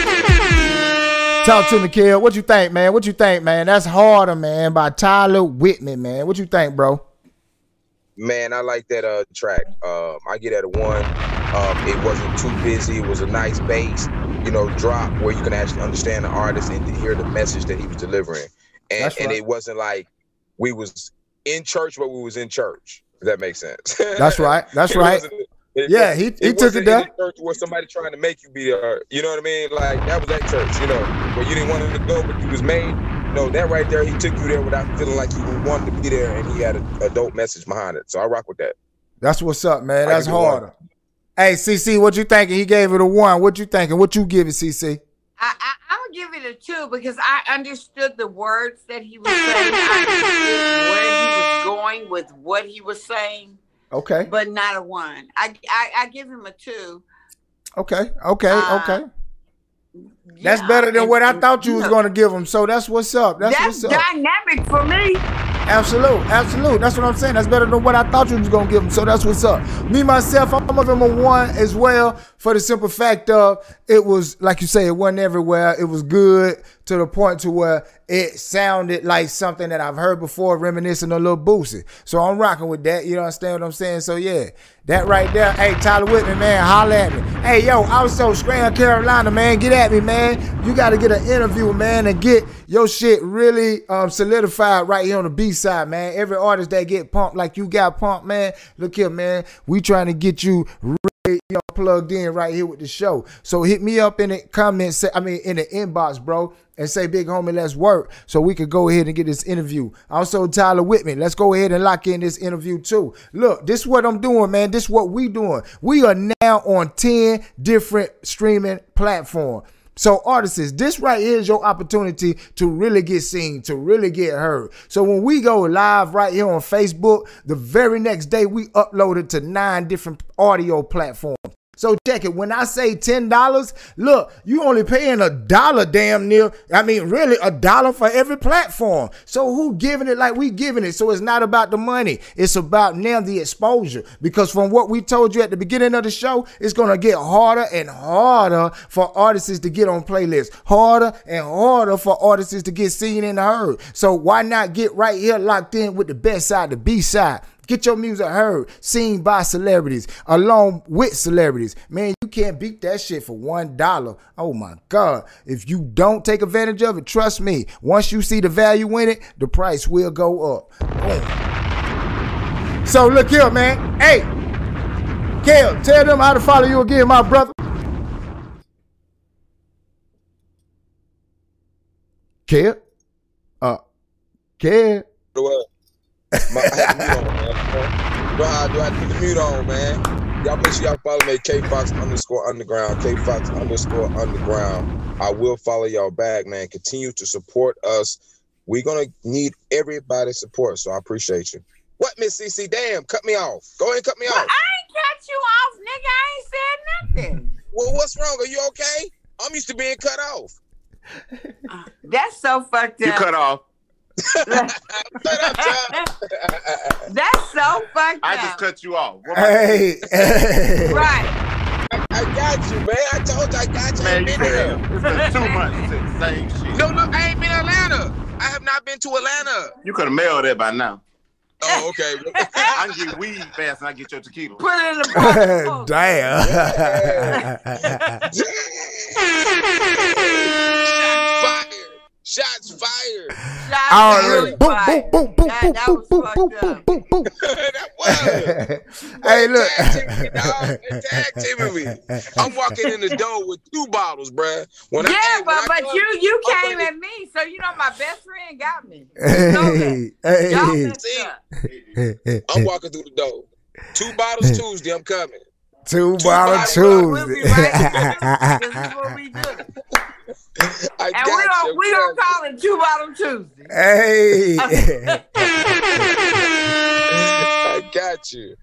Talk to me, Kill. What you think, man? What you think, man? That's harder, man, by Tyler Whitman, man. What you think, bro? Man, I like that uh track. Um, I get at a one. Um, it wasn't too busy. It was a nice bass, you know, drop where you can actually understand the artist and hear the message that he was delivering. And That's and it wasn't like we was in church, but we was in church. If that makes sense. That's right. That's right. it- Yeah, he- he took wasn't it down. Church where somebody trying to make you be there. You know what I mean? Like that was that church. You know, where you didn't want to go, but you was made. No, that right there, he took you there without feeling like you wanted to be there, and he had a, a dope message behind it. So I rock with that. That's what's up, man. That's give it a one. harder. Hey, CC, what you thinking? He gave it a one. What you thinking? What you give it, CC? I, I, I'm gonna give it a two because I understood the words that he was saying. I understood where he was going with what he was saying, Okay. but not a one. I, I, I give him a two. Okay. Okay. Uh, okay. That's Yeah, better than what I thought you was going to give him. So that's what's up. That's, That's, what's up. dynamic for me. Absolute, absolute. That's what I'm saying. That's better than what I thought you was gonna give him. So that's what's up. Me myself, I'm giving him a one as well for the simple fact of it was like you say, it wasn't everywhere. It was good to the point to where it sounded like something that I've heard before, reminiscing a little Boosie. So I'm rocking with that. You understand what I'm saying? So yeah, that right there. Hey, Tyler Whitman, man, holla at me. Hey, yo, I was so Scranton, Carolina, man, get at me, man. You got to get an interview, man, and get your shit really um, solidified right here on the B side, man. Every artist that get pumped like you got pumped, man. Look here, man. We trying to get you really, you know, plugged in right here with the show. So hit me up in the comments, se- I mean in the inbox, bro, and say, big homie, let's work. So we could go ahead and get this interview. Also, Tyler Whitman, let's go ahead and lock in this interview too. Look, this is what I'm doing, man. This is what we doing. We are now on 10 different streaming platforms. So artists, this right here is your opportunity to really get seen, to really get heard. So when we go live right here on Facebook, the very next day we upload it to nine different audio platforms. So check it. When I say ten dollars, look, you only paying a dollar damn near. I mean, really a dollar for every platform. So who giving it like we giving it? So it's not about the money. It's about now the exposure. Because from what we told you at the beginning of the show, it's gonna get harder and harder for artists to get on playlists. Harder and harder for artists to get seen and heard. So why not get right here locked in with the best side, the B side? Get your music heard, seen by celebrities, along with celebrities. Man, you can't beat that shit for one dollar. Oh my God. If you don't take advantage of it, trust me, once you see the value in it, the price will go up. Boom. So look here, man. Hey, Kale, tell them how to follow you again, my brother. Kale? Uh, Kale? What? My, I had the mute on, man. Do I, do I put the mute on, man? Y'all make sure y'all follow me, K Fox underscore underground, K Fox underscore underground. I will follow y'all back, man. Continue to support us. We're gonna need everybody's support, so I appreciate you. What, Miss CC? Damn, cut me off. Go ahead and cut me Well, off. I ain't cut you off, nigga. I ain't said nothing. Well, what's wrong? Are you okay? I'm used to being cut off. That's so fucked up. You cut off. That's so fucked I up. just cut you off. What Hey. Right. I got you, man. I told you I got you. I Man, ain't you been here. been, it's been two months since same shit. No, no, I ain't been to Atlanta. I have not been to Atlanta. You could have mailed it by now. Oh, okay. I can get weed fast and I get your tequila. Put it in the box. Damn. Shots fired. Shots fired. Shots Already. really Boom, fired. boom, boom, boom, boom, boom, boom, boom, boom, boom, boom. that was. Hey, look. Tag teaming me, dog. Tag teaming me. I'm walking in the door with two bottles, bruh. When yeah, I, but when but come- you you I'm came gonna- at me, so you know my best friend got me. You. Hey, hey. See? I'm walking through the door. Two bottles Tuesday. I'm coming. Two Two bottle bottles. We'll be Tuesday. right here. This is what we do. I And we don't you. we don't call it two bottom Tuesday. hey. I got you.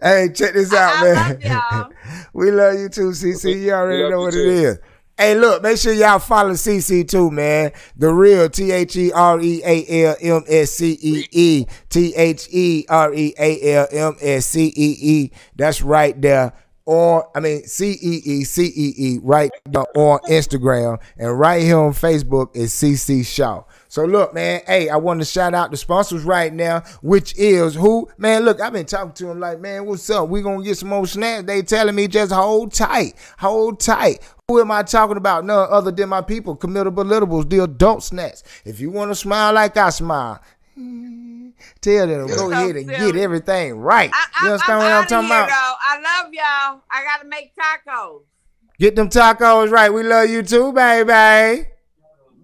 Hey, check this out, I man. love y'all. we love you too, CC. You already know what too. it is. Hey, look, make sure y'all follow CC too, man. The real T H E R E A L M S C E E. T H E R E A L M S C E E. That's right there. Or, I mean, C E E C E E, right on Instagram. And right here on Facebook is CC Shaw. So look, man, hey, I want to shout out the sponsors right now, which is who? Man, look, I've been talking to them like, man, what's up? We gonna get some more snacks. They telling me just hold tight, hold tight. Who am I talking about? None other than my people, committable belittables, the adult snacks. If you want to smile like I smile, tell them go So ahead and silly. get everything right. I, you I, understand I'm what I'm talking here, about? Though. I love y'all. I gotta make tacos. Get them tacos right. We love you too, baby.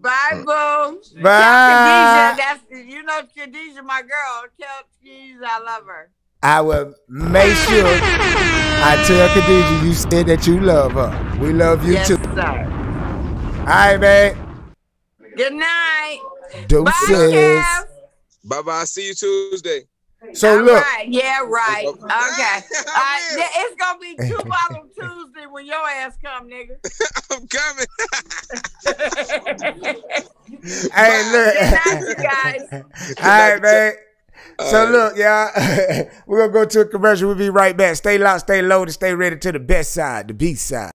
Bye, mm. boo. Bye. Khadijah, that's you know Khadijah, my girl. Tell Khadijah I love her. I will make sure I tell Khadijah you said that you love her. We love you yes, too. sir. All right, man. Good night. Deuces. Kev. Bye bye. See you Tuesday. So All look, right. Yeah, right. Okay. Uh, th- it's gonna be two bottle Tuesday when your ass come, nigga. I'm coming. hey, look. Good night, you guys. All right, man. So look, y'all, we're gonna go to a commercial. We'll be right back. Stay locked, stay loaded, stay ready to the best side, the beat side.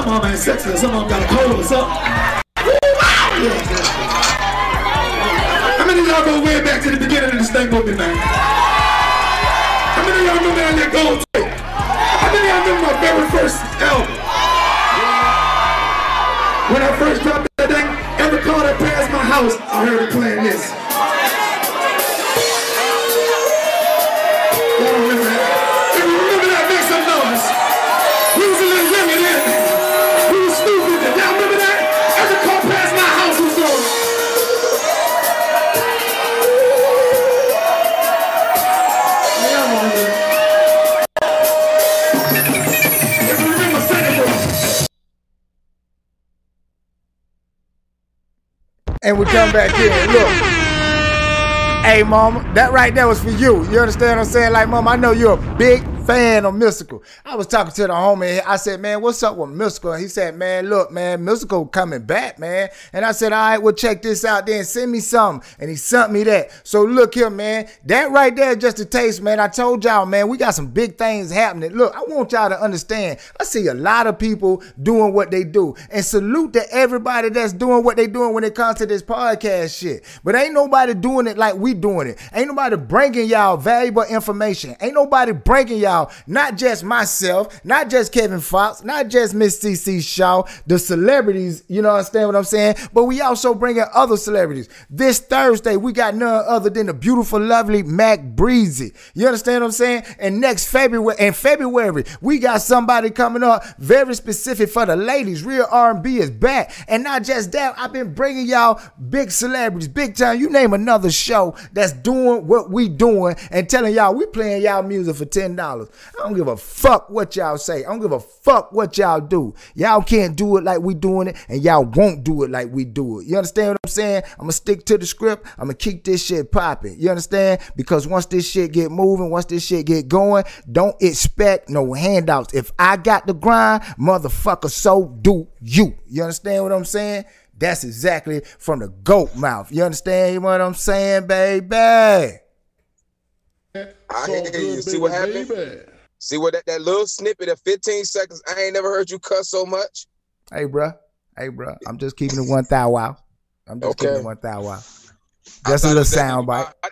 Some of them ain't sexy, some of them got a cold or something. Ooh, yeah. How many of y'all go way back to the beginning of this thing with me, man? How many of y'all remember that gold tape? How many of y'all remember my very first album? When I first dropped Mama, that right there was for you. You understand what I'm saying? Like, mom, I know you're a big fan of Mystikal. I was talking to the homie. I said, man, what's up with Mystikal? He said, man, look, man, Mystikal coming back, man. And I said, all right, well, check this out then. Send me something. And he sent me that. So look here, man. That right there just a taste, man. I told y'all, man, we got some big things happening. Look, I want y'all to understand. I see a lot of people doing what they do. And salute to everybody that's doing what they doing when it comes to this podcast shit. But ain't nobody doing it like we doing it. Ain't nobody bringing y'all valuable information. Ain't nobody bringing y'all not just myself, not just Kevin Fox, not just Miss CC Shaw, the celebrities, you know, understand what I'm saying? But we also bringing other celebrities. This Thursday, we got none other than the beautiful, lovely Mac Breezy. You understand what I'm saying? And next February, in February, we got somebody coming up very specific for the ladies. Real R&B is back. And not just that, I've been bringing y'all big celebrities, big time. You name another show that's doing what we doing and telling y'all we playing y'all music for $10. I don't give a fuck what y'all say. I don't give a fuck what y'all do. Y'all can't do it like we doing it and y'all won't do it like we do it. You understand what I'm saying? I'm gonna stick to the script. I'm gonna keep this shit popping. You understand? Because once this shit get moving, once this shit get going, don't expect no handouts. If I got the grind, motherfucker, so do you. You understand what I'm saying? That's exactly from the goat mouth. You understand what I'm saying, baby? I hear you. See what happened? See what that, that little snippet of 15 seconds. I ain't never heard you cuss so much. Hey, bruh. Hey, bruh. I'm just keeping it one thou wow. I'm just Okay. keeping it one thou wow. I Just a little was that sound demon- bite. I,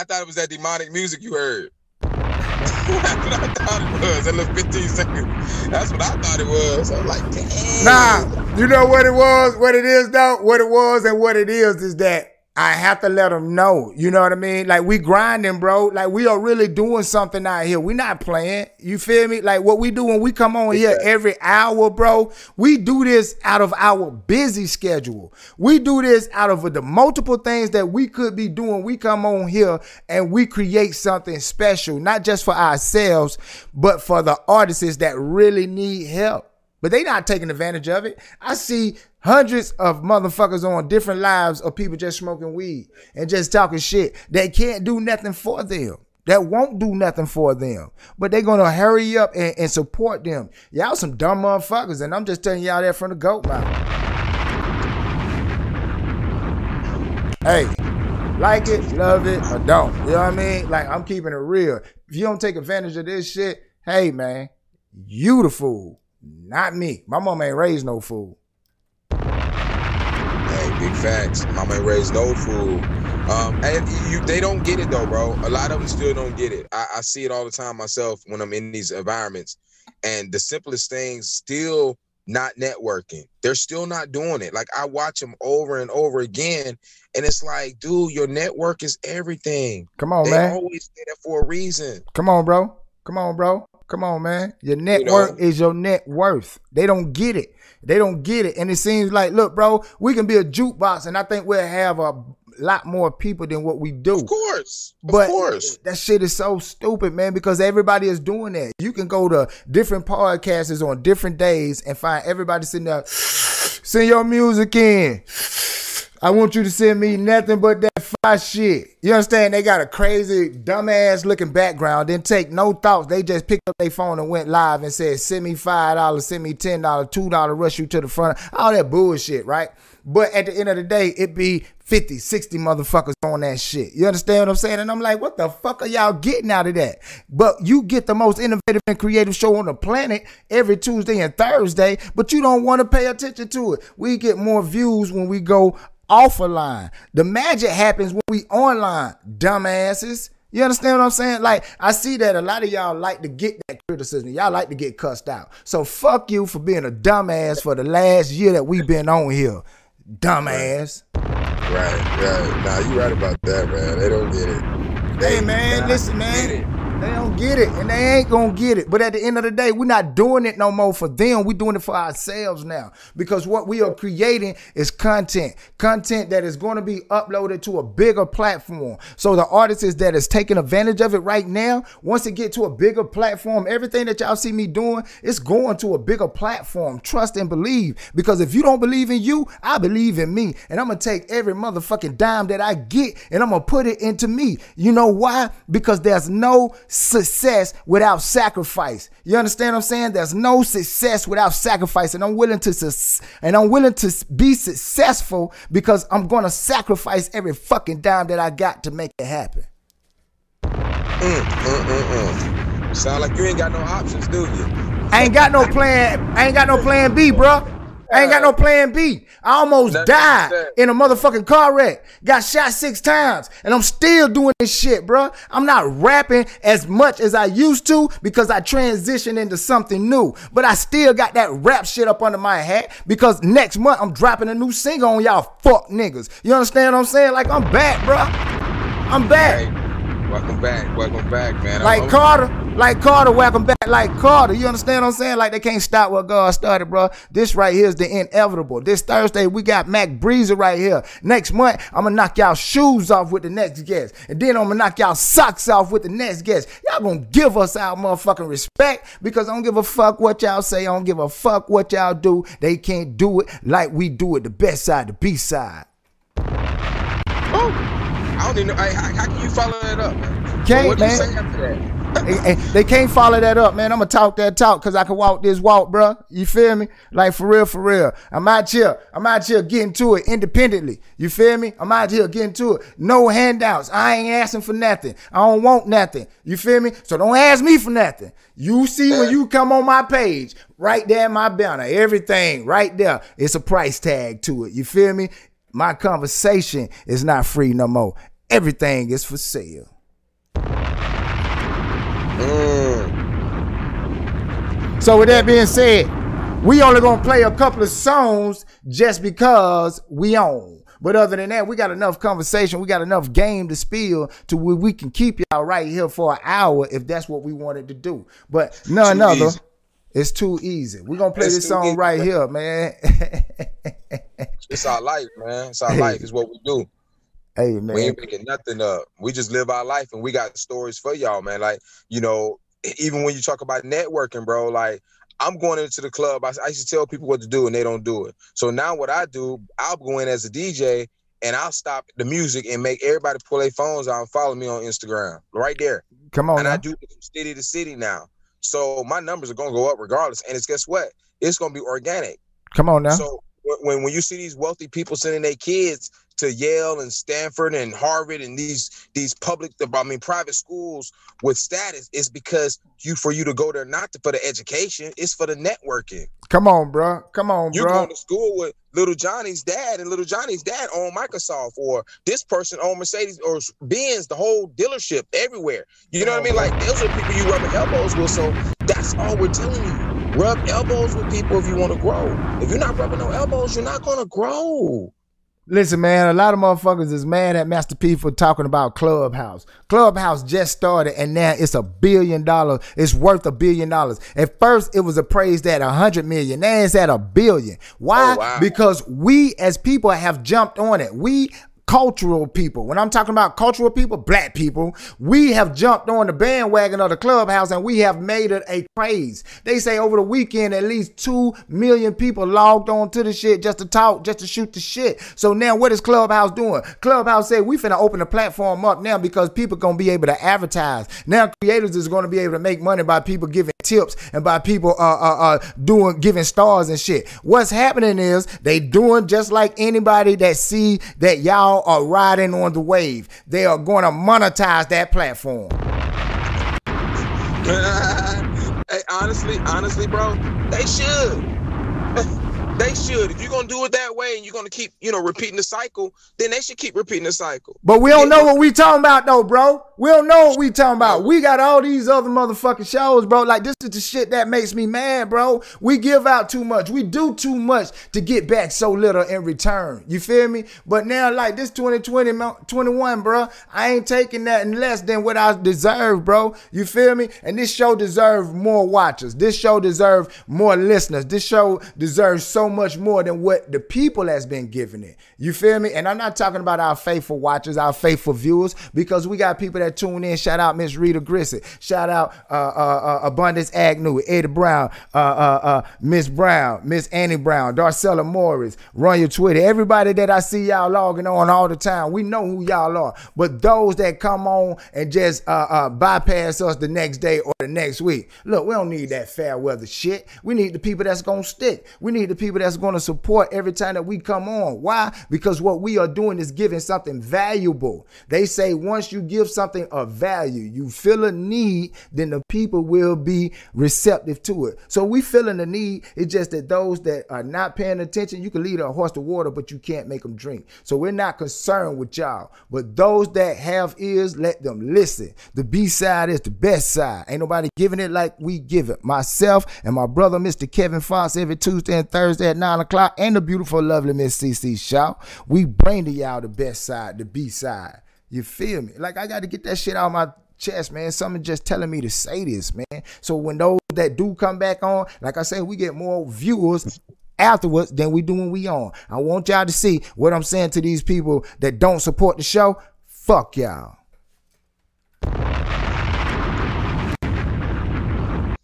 I thought it was that demonic music you heard. That's what I thought it was. That little 15 seconds. That's what I thought it was. I was like, damn. Nah, you know what it was, what it is though? What it was and what it is is that I have to let them know. You know what I mean? Like we grinding, bro. Like we are really doing something out here. We not playing. You feel me? Like what we do when we come on here every hour, bro. We do this out of our busy schedule. We do this out of the multiple things that we could be doing. We come on here and we create something special, not just for ourselves, but for the artists that really need help but they not taking advantage of it. I see hundreds of motherfuckers on different lives of people just smoking weed and just talking shit. They can't do nothing for them. That won't do nothing for them. But they're gonna hurry up and, and support them. Y'all some dumb motherfuckers, and I'm just telling y'all that from the goat mouth. Hey, like it, love it, or don't. You know what I mean? Like I'm keeping it real. If you don't take advantage of this shit, hey man, you the fool. Not me. My mom ain't raised no fool. Hey, big facts. Mom ain't raised no fool. Um, and you, they don't get it though, bro. A lot of them still don't get it. I, I see it all the time myself when I'm in these environments, and the simplest things still not networking. They're still not doing it. Like I watch them over and over again, and it's like, dude, your network is everything. Come on, they man. always say that for a reason. Come on, bro. Come on, bro. Come on, man. Your network is your net worth. They don't get it. They don't get it. And it seems like, look, bro, we can be a jukebox, and I think we'll have a lot more people than what we do. Of course. But of course. that shit is so stupid, man, because everybody is doing that. You can go to different podcasts on different days and find everybody sitting there, send your music in. I want you to send me nothing but that fly shit. You understand? They got a crazy, dumbass looking background. Didn't take no thoughts. They just picked up their phone and went live and said, send me $5, send me $10, $2, rush you to the front. All that bullshit, right? But at the end of the day, it be 50, 60 motherfuckers on that shit. You understand what I'm saying? And I'm like, what the fuck are y'all getting out of that? But you get the most innovative and creative show on the planet every Tuesday and Thursday, but you don't want to pay attention to it. We get more views when we go off a line. The magic happens when we online, dumbasses. You understand what I'm saying? Like, I see that a lot of y'all like to get that criticism. Y'all like to get cussed out. So fuck you for being a dumbass for the last year that we've been on here. Dumbass. Right, right. Nah, you right about that, man. They don't get it. They Hey man, listen, man. They don't get it, and they ain't gonna get it. But at the end of the day, we're not doing it no more for them. We're doing it for ourselves now. Because what we are creating is content, content that is going to be uploaded to a bigger platform. So the artists that is taking advantage of it right now, once it get to a bigger platform, everything that y'all see me doing, it's going to a bigger platform. Trust and believe. Because if you don't believe in you, I believe in me, and I'm gonna take every motherfucking dime that I get, and I'm gonna put it into me. You know why? Because there's no success without sacrifice. You understand what I'm saying? There's no success without sacrifice, and I'm willing to and I'm willing to be successful because I'm gonna sacrifice every fucking dime that I got to make it happen. Mm, mm, mm, mm. Sound like you ain't got no options, do you? I ain't got no plan. I ain't got no plan B, bruh. I ain't got no uh, plan B. I almost That's died what I'm saying. in a motherfucking car wreck. Got shot six times, and I'm still doing this shit, bro. I'm not rapping as much as I used to because I transitioned into something new. But I still got that rap shit up under my hat because next month I'm dropping a new single on y'all fuck niggas. You understand what I'm saying? Like I'm back, bro. I'm back. Hey, welcome back. Welcome back, man. Like I'm- Carter, like Carter, welcome back, like Carter. You understand what I'm saying? Like they can't stop what God started, bro. This right here is the inevitable. This Thursday, we got Mac Breezy right here. Next month, I'm gonna knock y'all shoes off with the next guest. And then I'm gonna knock y'all socks off with the next guest. Y'all gonna give us our motherfucking respect because I don't give a fuck what y'all say. I don't give a fuck what y'all do. They can't do it like we do it the best side, the B side. I don't even know. Hey, how, how can you follow that up, man? Can't, what do you man. say after that? Hey, eh, they can't follow that up, man. I'm gonna talk that talk because I can walk this walk, bro. You feel me? Like for real, for real. I'm out here. I'm out here getting to it independently. You feel me? I'm out here getting to it. No handouts. I ain't asking for nothing. I don't want nothing. You feel me? So don't ask me for nothing. You see when you come on my page, right there in my banner, everything right there. It's a price tag to it. You feel me? My conversation is not free no more. Everything is for sale. Mm. So with that being said, we only gonna play a couple of songs just because we own. But other than that, we got enough conversation, we got enough game to spill to where we can keep y'all right here for an hour if that's what we wanted to do. But none Too other. easy. It's too easy. We're gonna play It's this song easy, right man. here, man. It's our life, man. It's our life. It's what we do. Hey man, We ain't making nothing up. We just live our life, and we got stories for y'all, man. Like you know, even when you talk about networking, bro, like. I'm going into the club. I, I used to tell people what to do, and they don't do it. So now, what I do, I'll go in as a DJ, and I'll stop the music and make everybody pull their phones out and follow me on Instagram, right there. Come on and I do it from city to city now. So my numbers are gonna go up regardless. And it's guess what? It's gonna be organic. Come on now. So when when you see these wealthy people sending their kids to Yale and Stanford and Harvard and these these public, I mean private schools with status, is because you for you to go there not to, for the education, it's for the networking. Come on, bro. Come on, You bro. going to school with little Johnny's dad, and little Johnny's dad own Microsoft, or this person own Mercedes or Benz, the whole dealership everywhere. You know what I mean? Like those are people you rubbing elbows with. So that's all we're telling you. Rub elbows with people if you want to grow. If you're not rubbing no elbows, you're not gonna grow. Listen, man, a lot of motherfuckers is mad at Master P for talking about Clubhouse. Clubhouse just started and now it's a billion dollars. It's worth a billion dollars. At first, it was appraised at a hundred million. Now it's at a billion. Why? Oh, wow. Because we as people have jumped on it. We cultural people. When I'm talking about cultural people, black people, we have jumped on the bandwagon of the clubhouse and we have made it a craze. They say over the weekend, at least 2 million people logged on to the shit just to talk, just to shoot the shit. So now what is Clubhouse doing? Clubhouse said we finna open the platform up now because people gonna be able to advertise. Now creators is gonna be able to make money by people giving tips and by people uh, uh, uh, doing giving stars and shit. What's happening is they doing just like anybody that see that y'all are riding on the wave. They are going to monetize that platform. hey, honestly, honestly, bro, they should. they should. If you're gonna do it that way and you're gonna keep, you know, repeating the cycle, then they should keep repeating the cycle. But we don't know what we talking about though, bro. We don't know what we talking about. We got all these other motherfucking shows, bro. Like this is the shit that makes me mad, bro. We give out too much. We do too much to get back so little in return. You feel me? But now, like this 2020, 21, bro, I ain't taking nothing less than what I deserve, bro. You feel me? And this show deserves more watchers. This show deserves more listeners. This show deserves so much more than what the people has been giving it. You feel me? And I'm not talking about our faithful watchers, our faithful viewers, because we got people that tune in. Shout out Miss Rita Grissett. Shout out uh, uh, uh, Abundance Agnew, Eddie Brown, uh, uh, uh, Miss Brown, Miss Annie Brown, Darcella Morris. Run your Twitter. Everybody that I see y'all logging on all the time, we know who y'all are. But those that come on and just bypass us the next day or the next week, look, we don't need that fair weather shit. We need the people that's gonna stick. We need the people people that's going to support every time that we come on. Why? Because what we are doing is giving something valuable. They say once you give something of value, you feel a need, then the people will be receptive to it. So we feeling the need. It's just that those that are not paying attention, you can lead a horse to water, but you can't make them drink. So we're not concerned with y'all. But those that have ears, let them listen. The B side is the best side. Ain't nobody giving it like we give it. Myself and my brother, Mr. Kevin Fox, every Tuesday and Thursday at 9 o'clock, and the beautiful, lovely Miss CC Shaw. We bring to y'all the best side, the B side. You feel me? Like I got to get that shit out of my chest, man. Someone just telling me to say this, man. So when those that do come back on, like I said, we get more viewers afterwards than we do when we on. I want y'all to see what I'm saying to these people that don't support the show. Fuck y'all.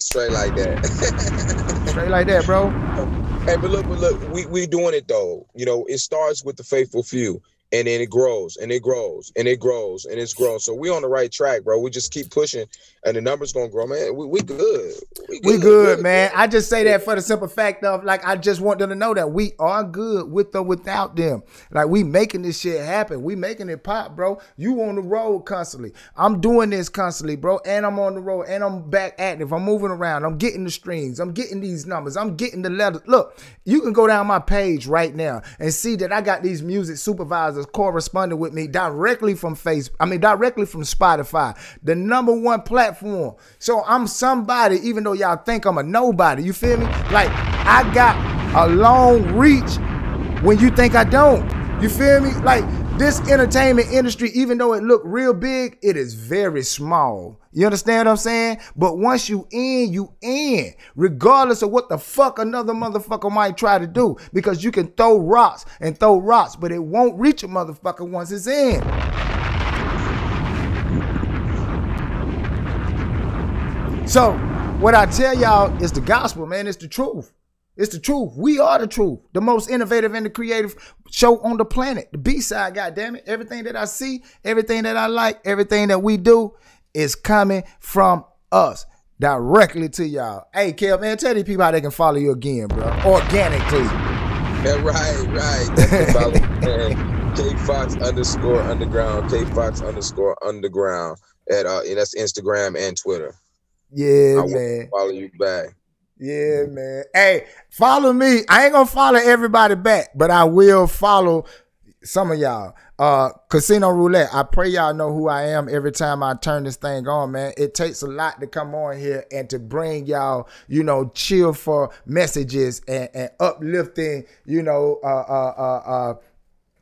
Straight like that. Straight like that, bro. Hey, but look, but look, we we doing it though. You know, it starts with the faithful few, and then it grows, and it grows, and it grows, and it's grown. So we on the right track, bro. We just keep pushing, and the numbers gonna grow, man. We, we good. We We good, man. I just say that for the simple fact of like I just want them to know that we are good with or without them. Like we making this shit happen. We making it pop, bro. You on the road constantly. I'm doing this constantly, bro. And I'm on the road and I'm back active. I'm moving around. I'm getting the streams. I'm getting these numbers. I'm getting the letters. Look, you can go down my page right now and see that I got these music supervisors corresponding with me directly from Facebook. I mean, directly from Spotify, the number one platform. So I'm somebody, even though y'all think I'm a nobody. You feel me? Like I got a long reach when you think I don't. You feel me? Like this entertainment industry, even though it look real big, it is very small. You understand what I'm saying? But once you in, you in, regardless of what the fuck another motherfucker might try to do, because you can throw rocks and throw rocks, but it won't reach a motherfucker once it's in. So, what I tell y'all is the gospel, man. It's the truth. It's the truth. We are the truth. The most innovative and the creative show on the planet. The B side, goddamn it. Everything that I see, everything that I like, everything that we do is coming from us directly to y'all. Hey, Kel, man, tell these people how they can follow you again, bro. Organically. Yeah, right, right. That's follow, man. K Fox underscore underground. K Fox underscore underground. At uh, and that's Instagram and Twitter. Yeah, I man. follow you back. Yeah, man. Hey, follow me. I ain't gonna follow everybody back, but I will follow some of y'all. Uh Casino Roulette. I pray y'all know who I am every time I turn this thing on, man. It takes a lot to come on here and to bring y'all, you know, cheerful messages and, and uplifting, you know, uh uh uh uh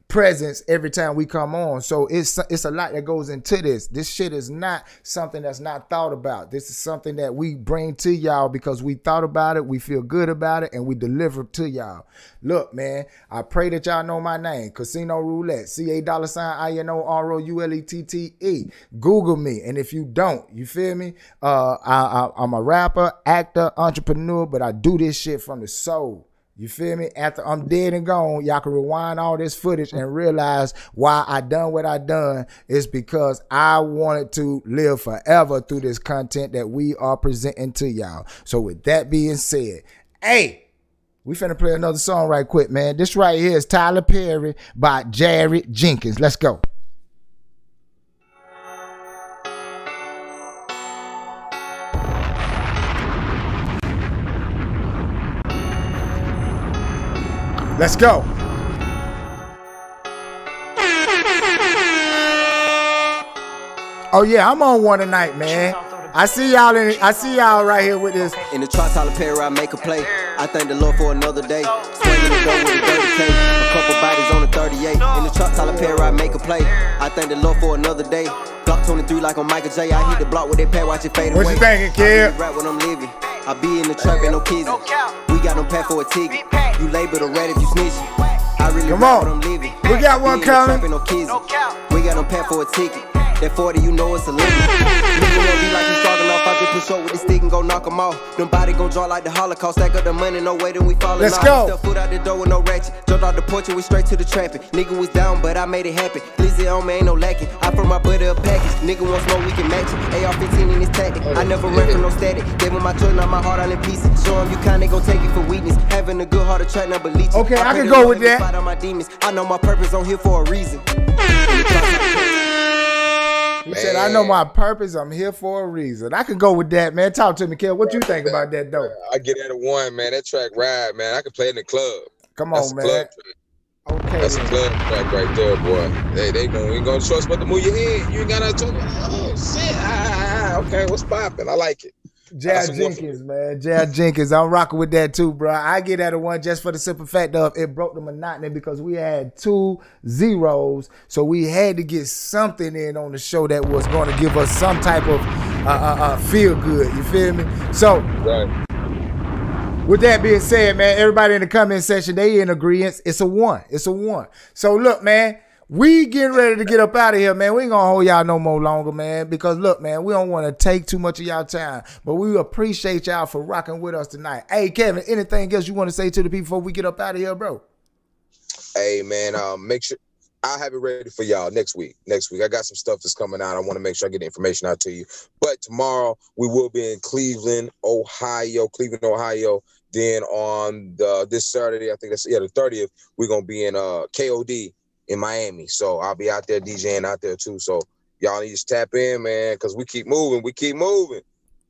presence every time we come on. So it's it's a lot that goes into this. This shit is not something that's not thought about. This is something that we bring to y'all because we thought about it, we feel good about it, and we deliver to y'all. Look, man, I pray that y'all know my name, Casino Roulette, C A dollar sign I N O R O U L E T T E. Google me, and if you don't, you feel me? Uh, I, I, I'm a rapper, actor, entrepreneur, but I do this shit from the soul. You feel me? After I'm dead and gone, y'all can rewind all this footage and realize why I done what I done is because I wanted to live forever through this content that we are presenting to y'all. So with that being said, hey, we finna play another song right quick, man. This right here is Tyler Perry by Jared Jenkins. Let's go. Let's go. Oh yeah, I'm on one tonight, man. I see y'all in I see y'all right here with this. In the trap, Tyler Perry, I make a play. I thank the Lord for another day. Swinging the door with a dirty K. A couple bodies on the 38. In the trap, Tyler Perry, I make a play. I thank the Lord for another day. Glock 23 like on Michael J. I hit the block with that pad, watch it fade away. What you thinking, kid? rap when I'm living. I be in the trap, ain't no kidding. We got them pack for a ticket. You label the rat if you snitching. I really Come on. I'm living. We got one Be in the coming. no kidding. We got them pack for a ticket. That 40, you know it's a limit. Nigga wanna be like you talking off, Push up with the stick and go knock 'em off. Them body gon' draw like the Holocaust. Stack up the money, no way, then we falling Let's off. go. Step foot out the door with no ratchet. Jumped out the porch and we straight to the trapping. Nigga was down, but I made it happen. Glizzy on oh me, ain't no lacking. I from my brother a package. Nigga wants more, we can match it. AR-15 in his tactic. I never ran from no static. Gave him my joy, not my heart all in pieces. Show him you kinda gon' take it for weakness. Having a good heart to track number leeches. Okay, I pray can go with that. Fight on my demons. I know my purpose on here for a reason. He said, I know my purpose. I'm here for a reason. I could go with that, man. Talk to me, Kel. What you think about that, though? I get at a one, man. That track ride, man. I can play in the club. Come That's on, a man. Okay. That's a club track right there, boy. They they gonna ain't gonna trust but to move your head. You ain't gotta talk. Oh shit! Ah, ah, ah, okay, what's popping? I like it. Jad That's a one for Jenkins, man. Jad Jenkins. I'm rocking with that too, bro. I get at a one just for the simple fact of it broke the monotony because we had two zeros. So we had to get something in on the show that was going to give us some type of uh, uh, uh, feel good. You feel me? So, with that being said, man, everybody in the comment section, they in agreement. It's a one. It's a one. So look, man, we getting ready to get up out of here, man. We ain't gonna hold y'all no more longer, man. Because look, man, we don't want to take too much of y'all time, but we appreciate y'all for rocking with us tonight. Hey, Kevin, anything else you want to say to the people before we get up out of here, bro? Hey man, um, make sure I'll have it ready for y'all next week. Next week, I got some stuff that's coming out. I want to make sure I get the information out to you. But tomorrow we will be in Cleveland, Ohio, Cleveland, Ohio. Then on the this Saturday, I think that's yeah the thirtieth, we're gonna be in uh KOD in Miami. So I'll be out there DJing out there too. So y'all need to tap in, man, because we keep moving. We keep moving.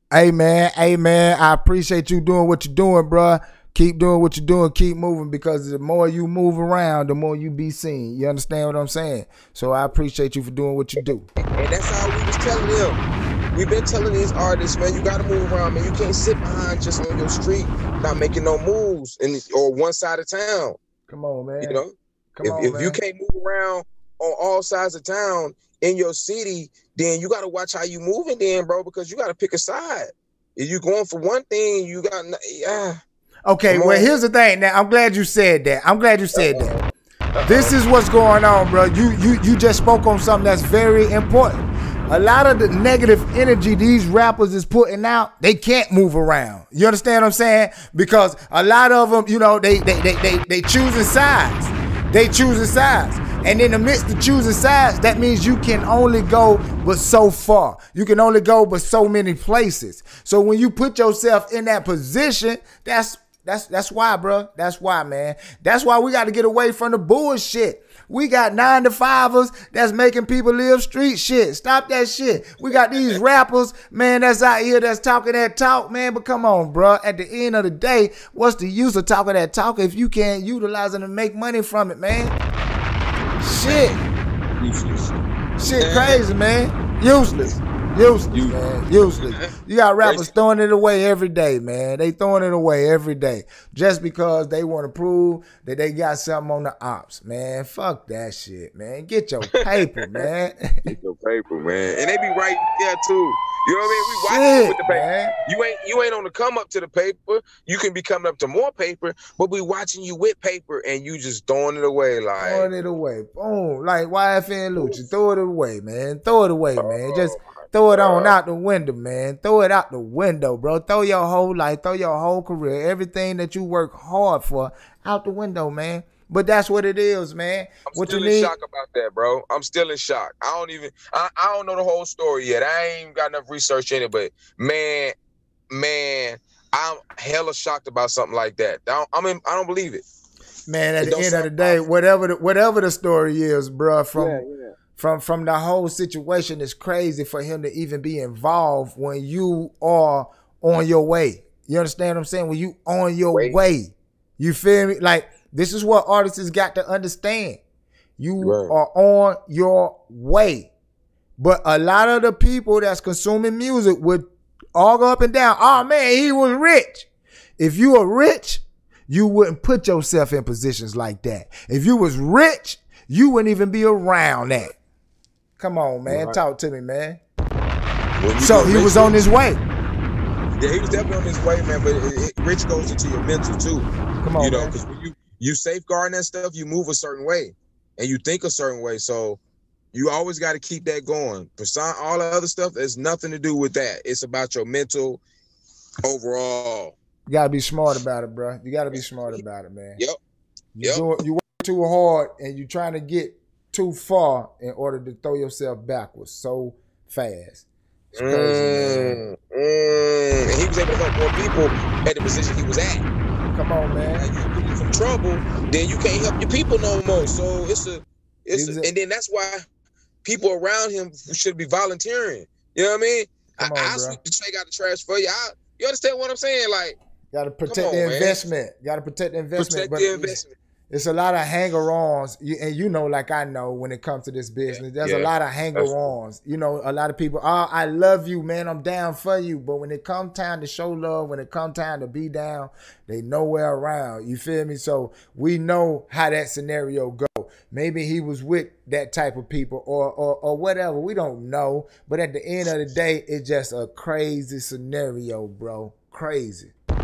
Hey man, hey man, I appreciate you doing what you're doing, bruh. Keep doing what you're doing, keep moving because the more you move around, the more you be seen. You understand what I'm saying? So I appreciate you for doing what you do. And that's how we was telling them. We've been telling these artists, man, you gotta move around, man. You can't sit behind just on your street, not making no moves in or one side of town. Come on, man. You know, Come if, on, if you can't move around on all sides of town in your city, then you gotta watch how you moving, then, bro, because you gotta pick a side. If you going for one thing, you got yeah. Okay, well, here's the thing. Now, I'm glad you said that. I'm glad you said that. This is what's going on, bro. You you you just spoke on something that's very important. A lot of the negative energy these rappers is putting out, they can't move around. You understand what I'm saying? Because a lot of them, you know, they they they they, they choosing sides. They choose choosing sides. And in the midst of choosing sides, that means you can only go but so far. You can only go but so many places. So when you put yourself in that position, that's that's that's why, bro. That's why, man. That's why we got to get away from the bullshit. We got nine to fivers that's making people live street shit. Stop that shit. We got these rappers, man, that's out here that's talking that talk, man. But come on, bro. At the end of the day, what's the use of talking that talk if you can't utilize it and make money from it, man? Shit. Useless. Shit crazy, man. Useless. Useless, man. Useless. You got rappers throwing it away every day, man. They throwing it away every day just because they want to prove that they got something on the ops, man. Fuck that shit, man. Get your paper, man. Get your paper, man. And they be right there too. You know what I mean? We watching you with the paper. man. You ain't you ain't on the come up to the paper. You can be coming up to more paper, but we watching you with paper and you just throwing it away like Throwing it away. Boom. Like YFN Lucci. Throw it away, man. Throw it away, uh-huh. man. Just throw it on uh, out the window, man. Throw it out the window, bro. Throw your whole life, throw your whole career, everything that you work hard for out the window, man. But that's what it is, man. I'm what still you in need. shock about that, bro. I'm still in shock. I don't even I, I don't know the whole story yet. I ain't got enough research in it, but man, man, I'm hella shocked about something like that. I don't, I mean, I don't believe it. Man, at It the end of the sound day, whatever the, whatever the story is, bro, from Yeah, yeah. From from the whole situation is crazy for him to even be involved when you are on your way. You understand what I'm saying? When you on your way. You feel me? Like this is what artists has got to understand. You Right. are on your way. But a lot of the people that's consuming music would all go up and down. Oh man, he was rich. If you were rich, you wouldn't put yourself in positions like that. If you was rich, you wouldn't even be around that. Come on, man. Right. Talk to me, man. You So he was on his way. Yeah, he was definitely on his way, man. But it, it, rich goes into your mental too. Come on, you know, because when you you safeguard that stuff, you move a certain way, and you think a certain way. So You always got to keep that going. Persona, all the other stuff has nothing to do with that. It's about your mental overall. You gotta be smart about it, bro. You gotta be smart about it, man. Yep. You Yep. doing, you work too hard and you're trying to get too far in order to throw yourself backwards so fast. It's crazy. Mm, mm. And he was able to help more people at the position he was at. Come on, man. Now you get in some trouble, then you can't help your people no more. So it's a, it's a, a- and then that's why people around him should be volunteering. You know what I mean? Come I, on, I sweep the take out the trash for you. I, you understand what I'm saying? Like Gotta protect on, the man. investment. Gotta protect the investment. protect but the investment. It's a lot of hanger-ons, and you know, like I know, when it comes to this business, there's a lot of hanger-ons. You know, a lot of people, oh, I love you, man, I'm down for you. But when it come time to show love, when it come time to be down, they nowhere around. You feel me? So we know how that scenario go. Maybe he was with that type of people, or or or whatever. We don't know. But at the end of the day, it's just a crazy scenario, bro. Crazy. No,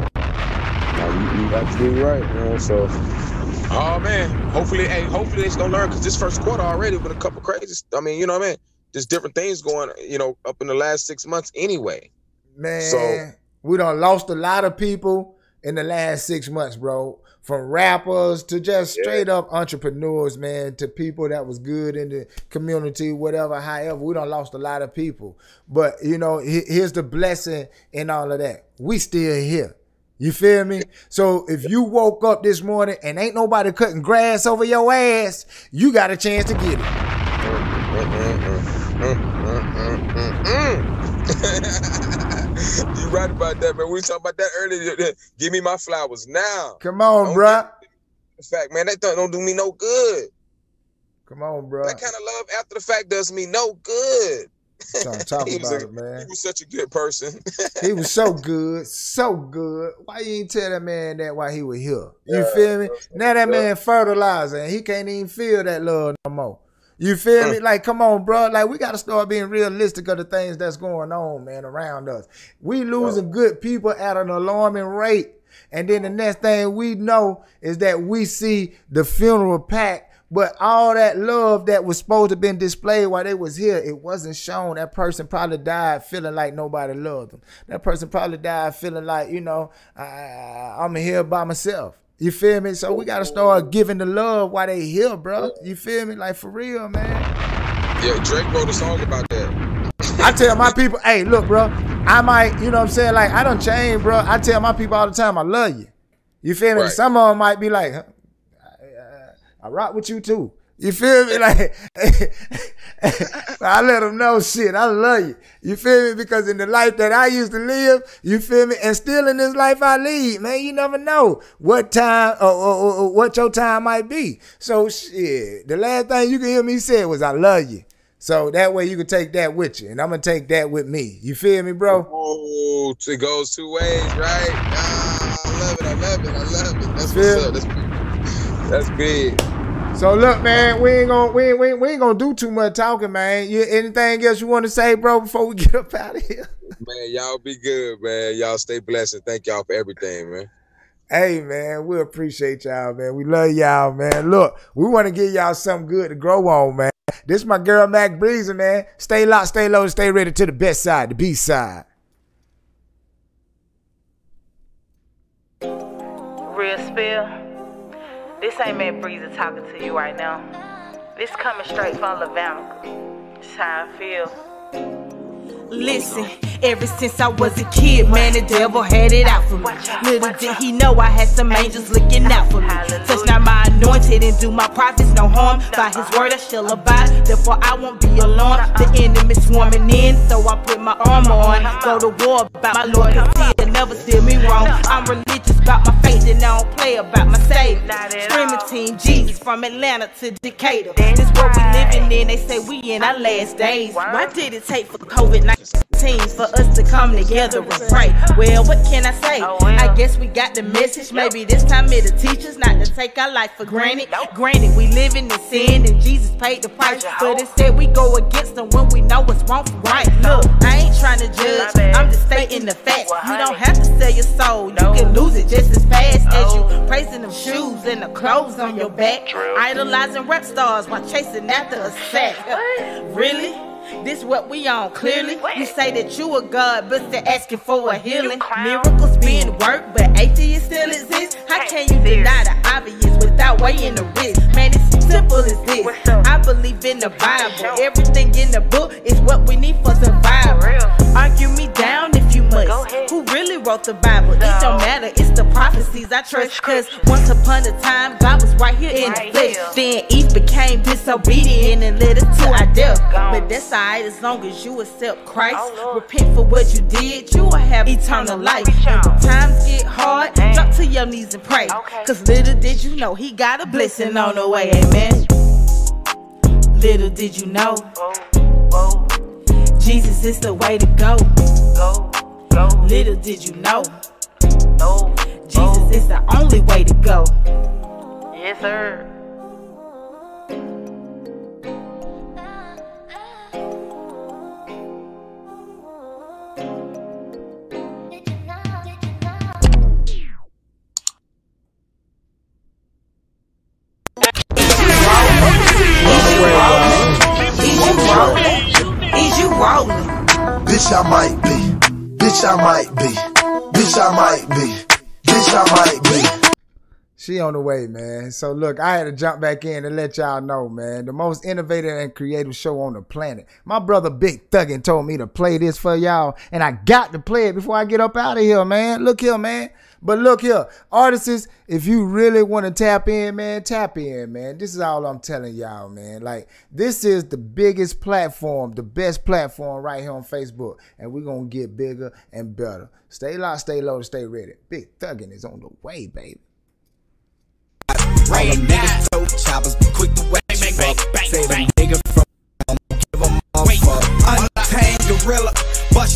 you, you absolutely right, man. So, oh man, hopefully, hey, hopefully they gonna learn because this first quarter already been a couple crazy. I mean, you know what I mean? There's different things going, you know, up in the last six months anyway. Man, So- we done lost a lot of people in the last six months, bro. From rappers to just straight up entrepreneurs, man, to people that was good in the community, whatever, however. We done lost a lot of people. But, you know, here's the blessing in all of that. We still here. You feel me? So if you woke up this morning and ain't nobody cutting grass over your ass, you got a chance to get it. you right about that, man. We talking about that earlier. Give me my flowers now. Come on, bruh. In fact, man, that don't, don't me no good. Come on, bro. That kind of love after the fact does me no good. Trying to talk He about a- it, man. He was such a good person. He was so good, so good. Why you ain't tell that man that while he was here? You feel me? Now that man fertilizer and he can't even feel that love no more. You feel me? Mm. Like, come on, bro. Like, we gotta start being realistic of the things that's going on, man, around us. We losing good people at an alarming rate. And then the next thing we know is that we see the funeral packed, but all that love that was supposed to been displayed while they was here, it wasn't shown. That person probably died feeling like nobody loved them. That person probably died feeling like, you know, I, I'm here by myself. You feel me? So we gotta start giving the love while they here, bro. You feel me? Like for real, man. yeah, Drake wrote a song about that. I tell my people, hey, look, bro, I might, you know what I'm saying? Like, I don't change, bro. I tell my people all the time, I love you. You feel me? Right. Some of them might be like, huh, I, rock with you too. You feel me? Like, I let them know shit. I love you. You feel me? Because in the life that I used to live, you feel me? And still in this life I lead, man, you never know what time or, or, or- what your time might be. So shit, the last thing you can hear me say was I love you. So that way you can take that with you, and I'm gonna take that with me. You feel me, bro? Oh, it goes two ways, right? I love it. I love it. I love it. That's what's up. That's, that's big. So look, man, we ain't gonna we ain't, we ain't, we ain't gonna do too much talking, man. You anything else you want to say, bro, before we get up out of here? Man, y'all be good, man. Y'all stay blessed and thank y'all for everything, man. Hey man, we appreciate y'all, man. We love y'all, man. Look, we want to give y'all something good to grow on, man. This my girl Mac Breezy, man. Stay locked, stay low, stay ready to the best side, the B side. Real spill. This ain't Mac Breezy talking to you right now. This coming straight from Laverne. This how I feel. Listen, ever since I was a kid, man, the devil had it out for me. Little did he know I had some angels looking out for me. Touch not my anointed and do my prophets no harm. By his word I shall abide, therefore I won't be alarmed. The enemy swarming in, so I put my armor on. Go to war about my Lord, cause he'll never steer me wrong. I'm religious about my faith and I don't play about my savior. Screaming Team Jesus from Atlanta to Decatur. This what we living in, they say we in our last days. Why did it take for COVID-19? Teams for us to come together and pray. Well, what can I say? I guess we got the message. Maybe this time it'll teach us not to take our life for granted. Granted, we live in the sin and Jesus paid the price. But instead, we go against them when we know what's wrong from right. Look, I ain't trying to judge, I'm just stating the facts. You don't have to sell your soul, you can lose it just as fast as you praising them shoes and the clothes on your back. Idolizing rap stars while chasing after a sack. Really? This what we on clearly. You say that you a god, but still asking for a healing. Miracles being worked, but atheists still exist. How can you deny the obvious without weighing the risk? Man, it's simple as this. I believe in the Bible. Everything in the book is what we need for survival. Argue me down if you must. Who really wrote the Bible? It don't matter. It's the prophecies I trust. Cause once upon a time, God was right here in the flesh. Then Eve became disobedient and led us to our death. But that's alright as long as you accept Christ. Repent for what you did, you will have eternal life. And when times get hard, drop to your knees and pray. Cause little did you know, He got a blessing on the way. Amen. Little did you know. Jesus is the way to go. go Little did you know. Jesus is the only way to go. Yes, sir. Rolling? Bitch, I might be. Bitch, I might be. Bitch, I might be. Bitch, I might be. She on the way, man. So look, I had to jump back in and let y'all know, man. The most innovative and creative show on the planet. My brother Big Thuggin told me to play this for y'all, and I got to play it before I get up out of here, man. Look here, man. But look here, artists, if you really want to tap in, man, tap in, man. This is all I'm telling y'all, man. Like, this is the biggest platform, the best platform right here on Facebook. And we're going to get bigger and better. Stay locked, stay low, stay ready. Big Thuggin is on the way, baby. Rain niggas throw choppers, be quick to whack you fuck. Say the nigga from give them all fuck. Untamed gorilla, bust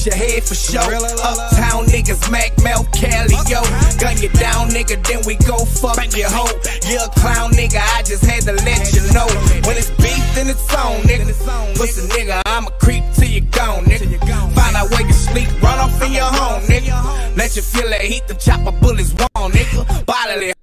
your head for sure. Uptown niggas, Mac Mel Cali, yo. Gun you down, nigga, then we go fuck your hoe. You a clown, nigga, I just had to let you know. When it's beef, then it's on, nigga. Pussy nigga, I'm a creep till you gone, nigga. Find out where you sleep, run off in your home, nigga. Let you feel that heat, the chopper bullets wrong, nigga. Bodily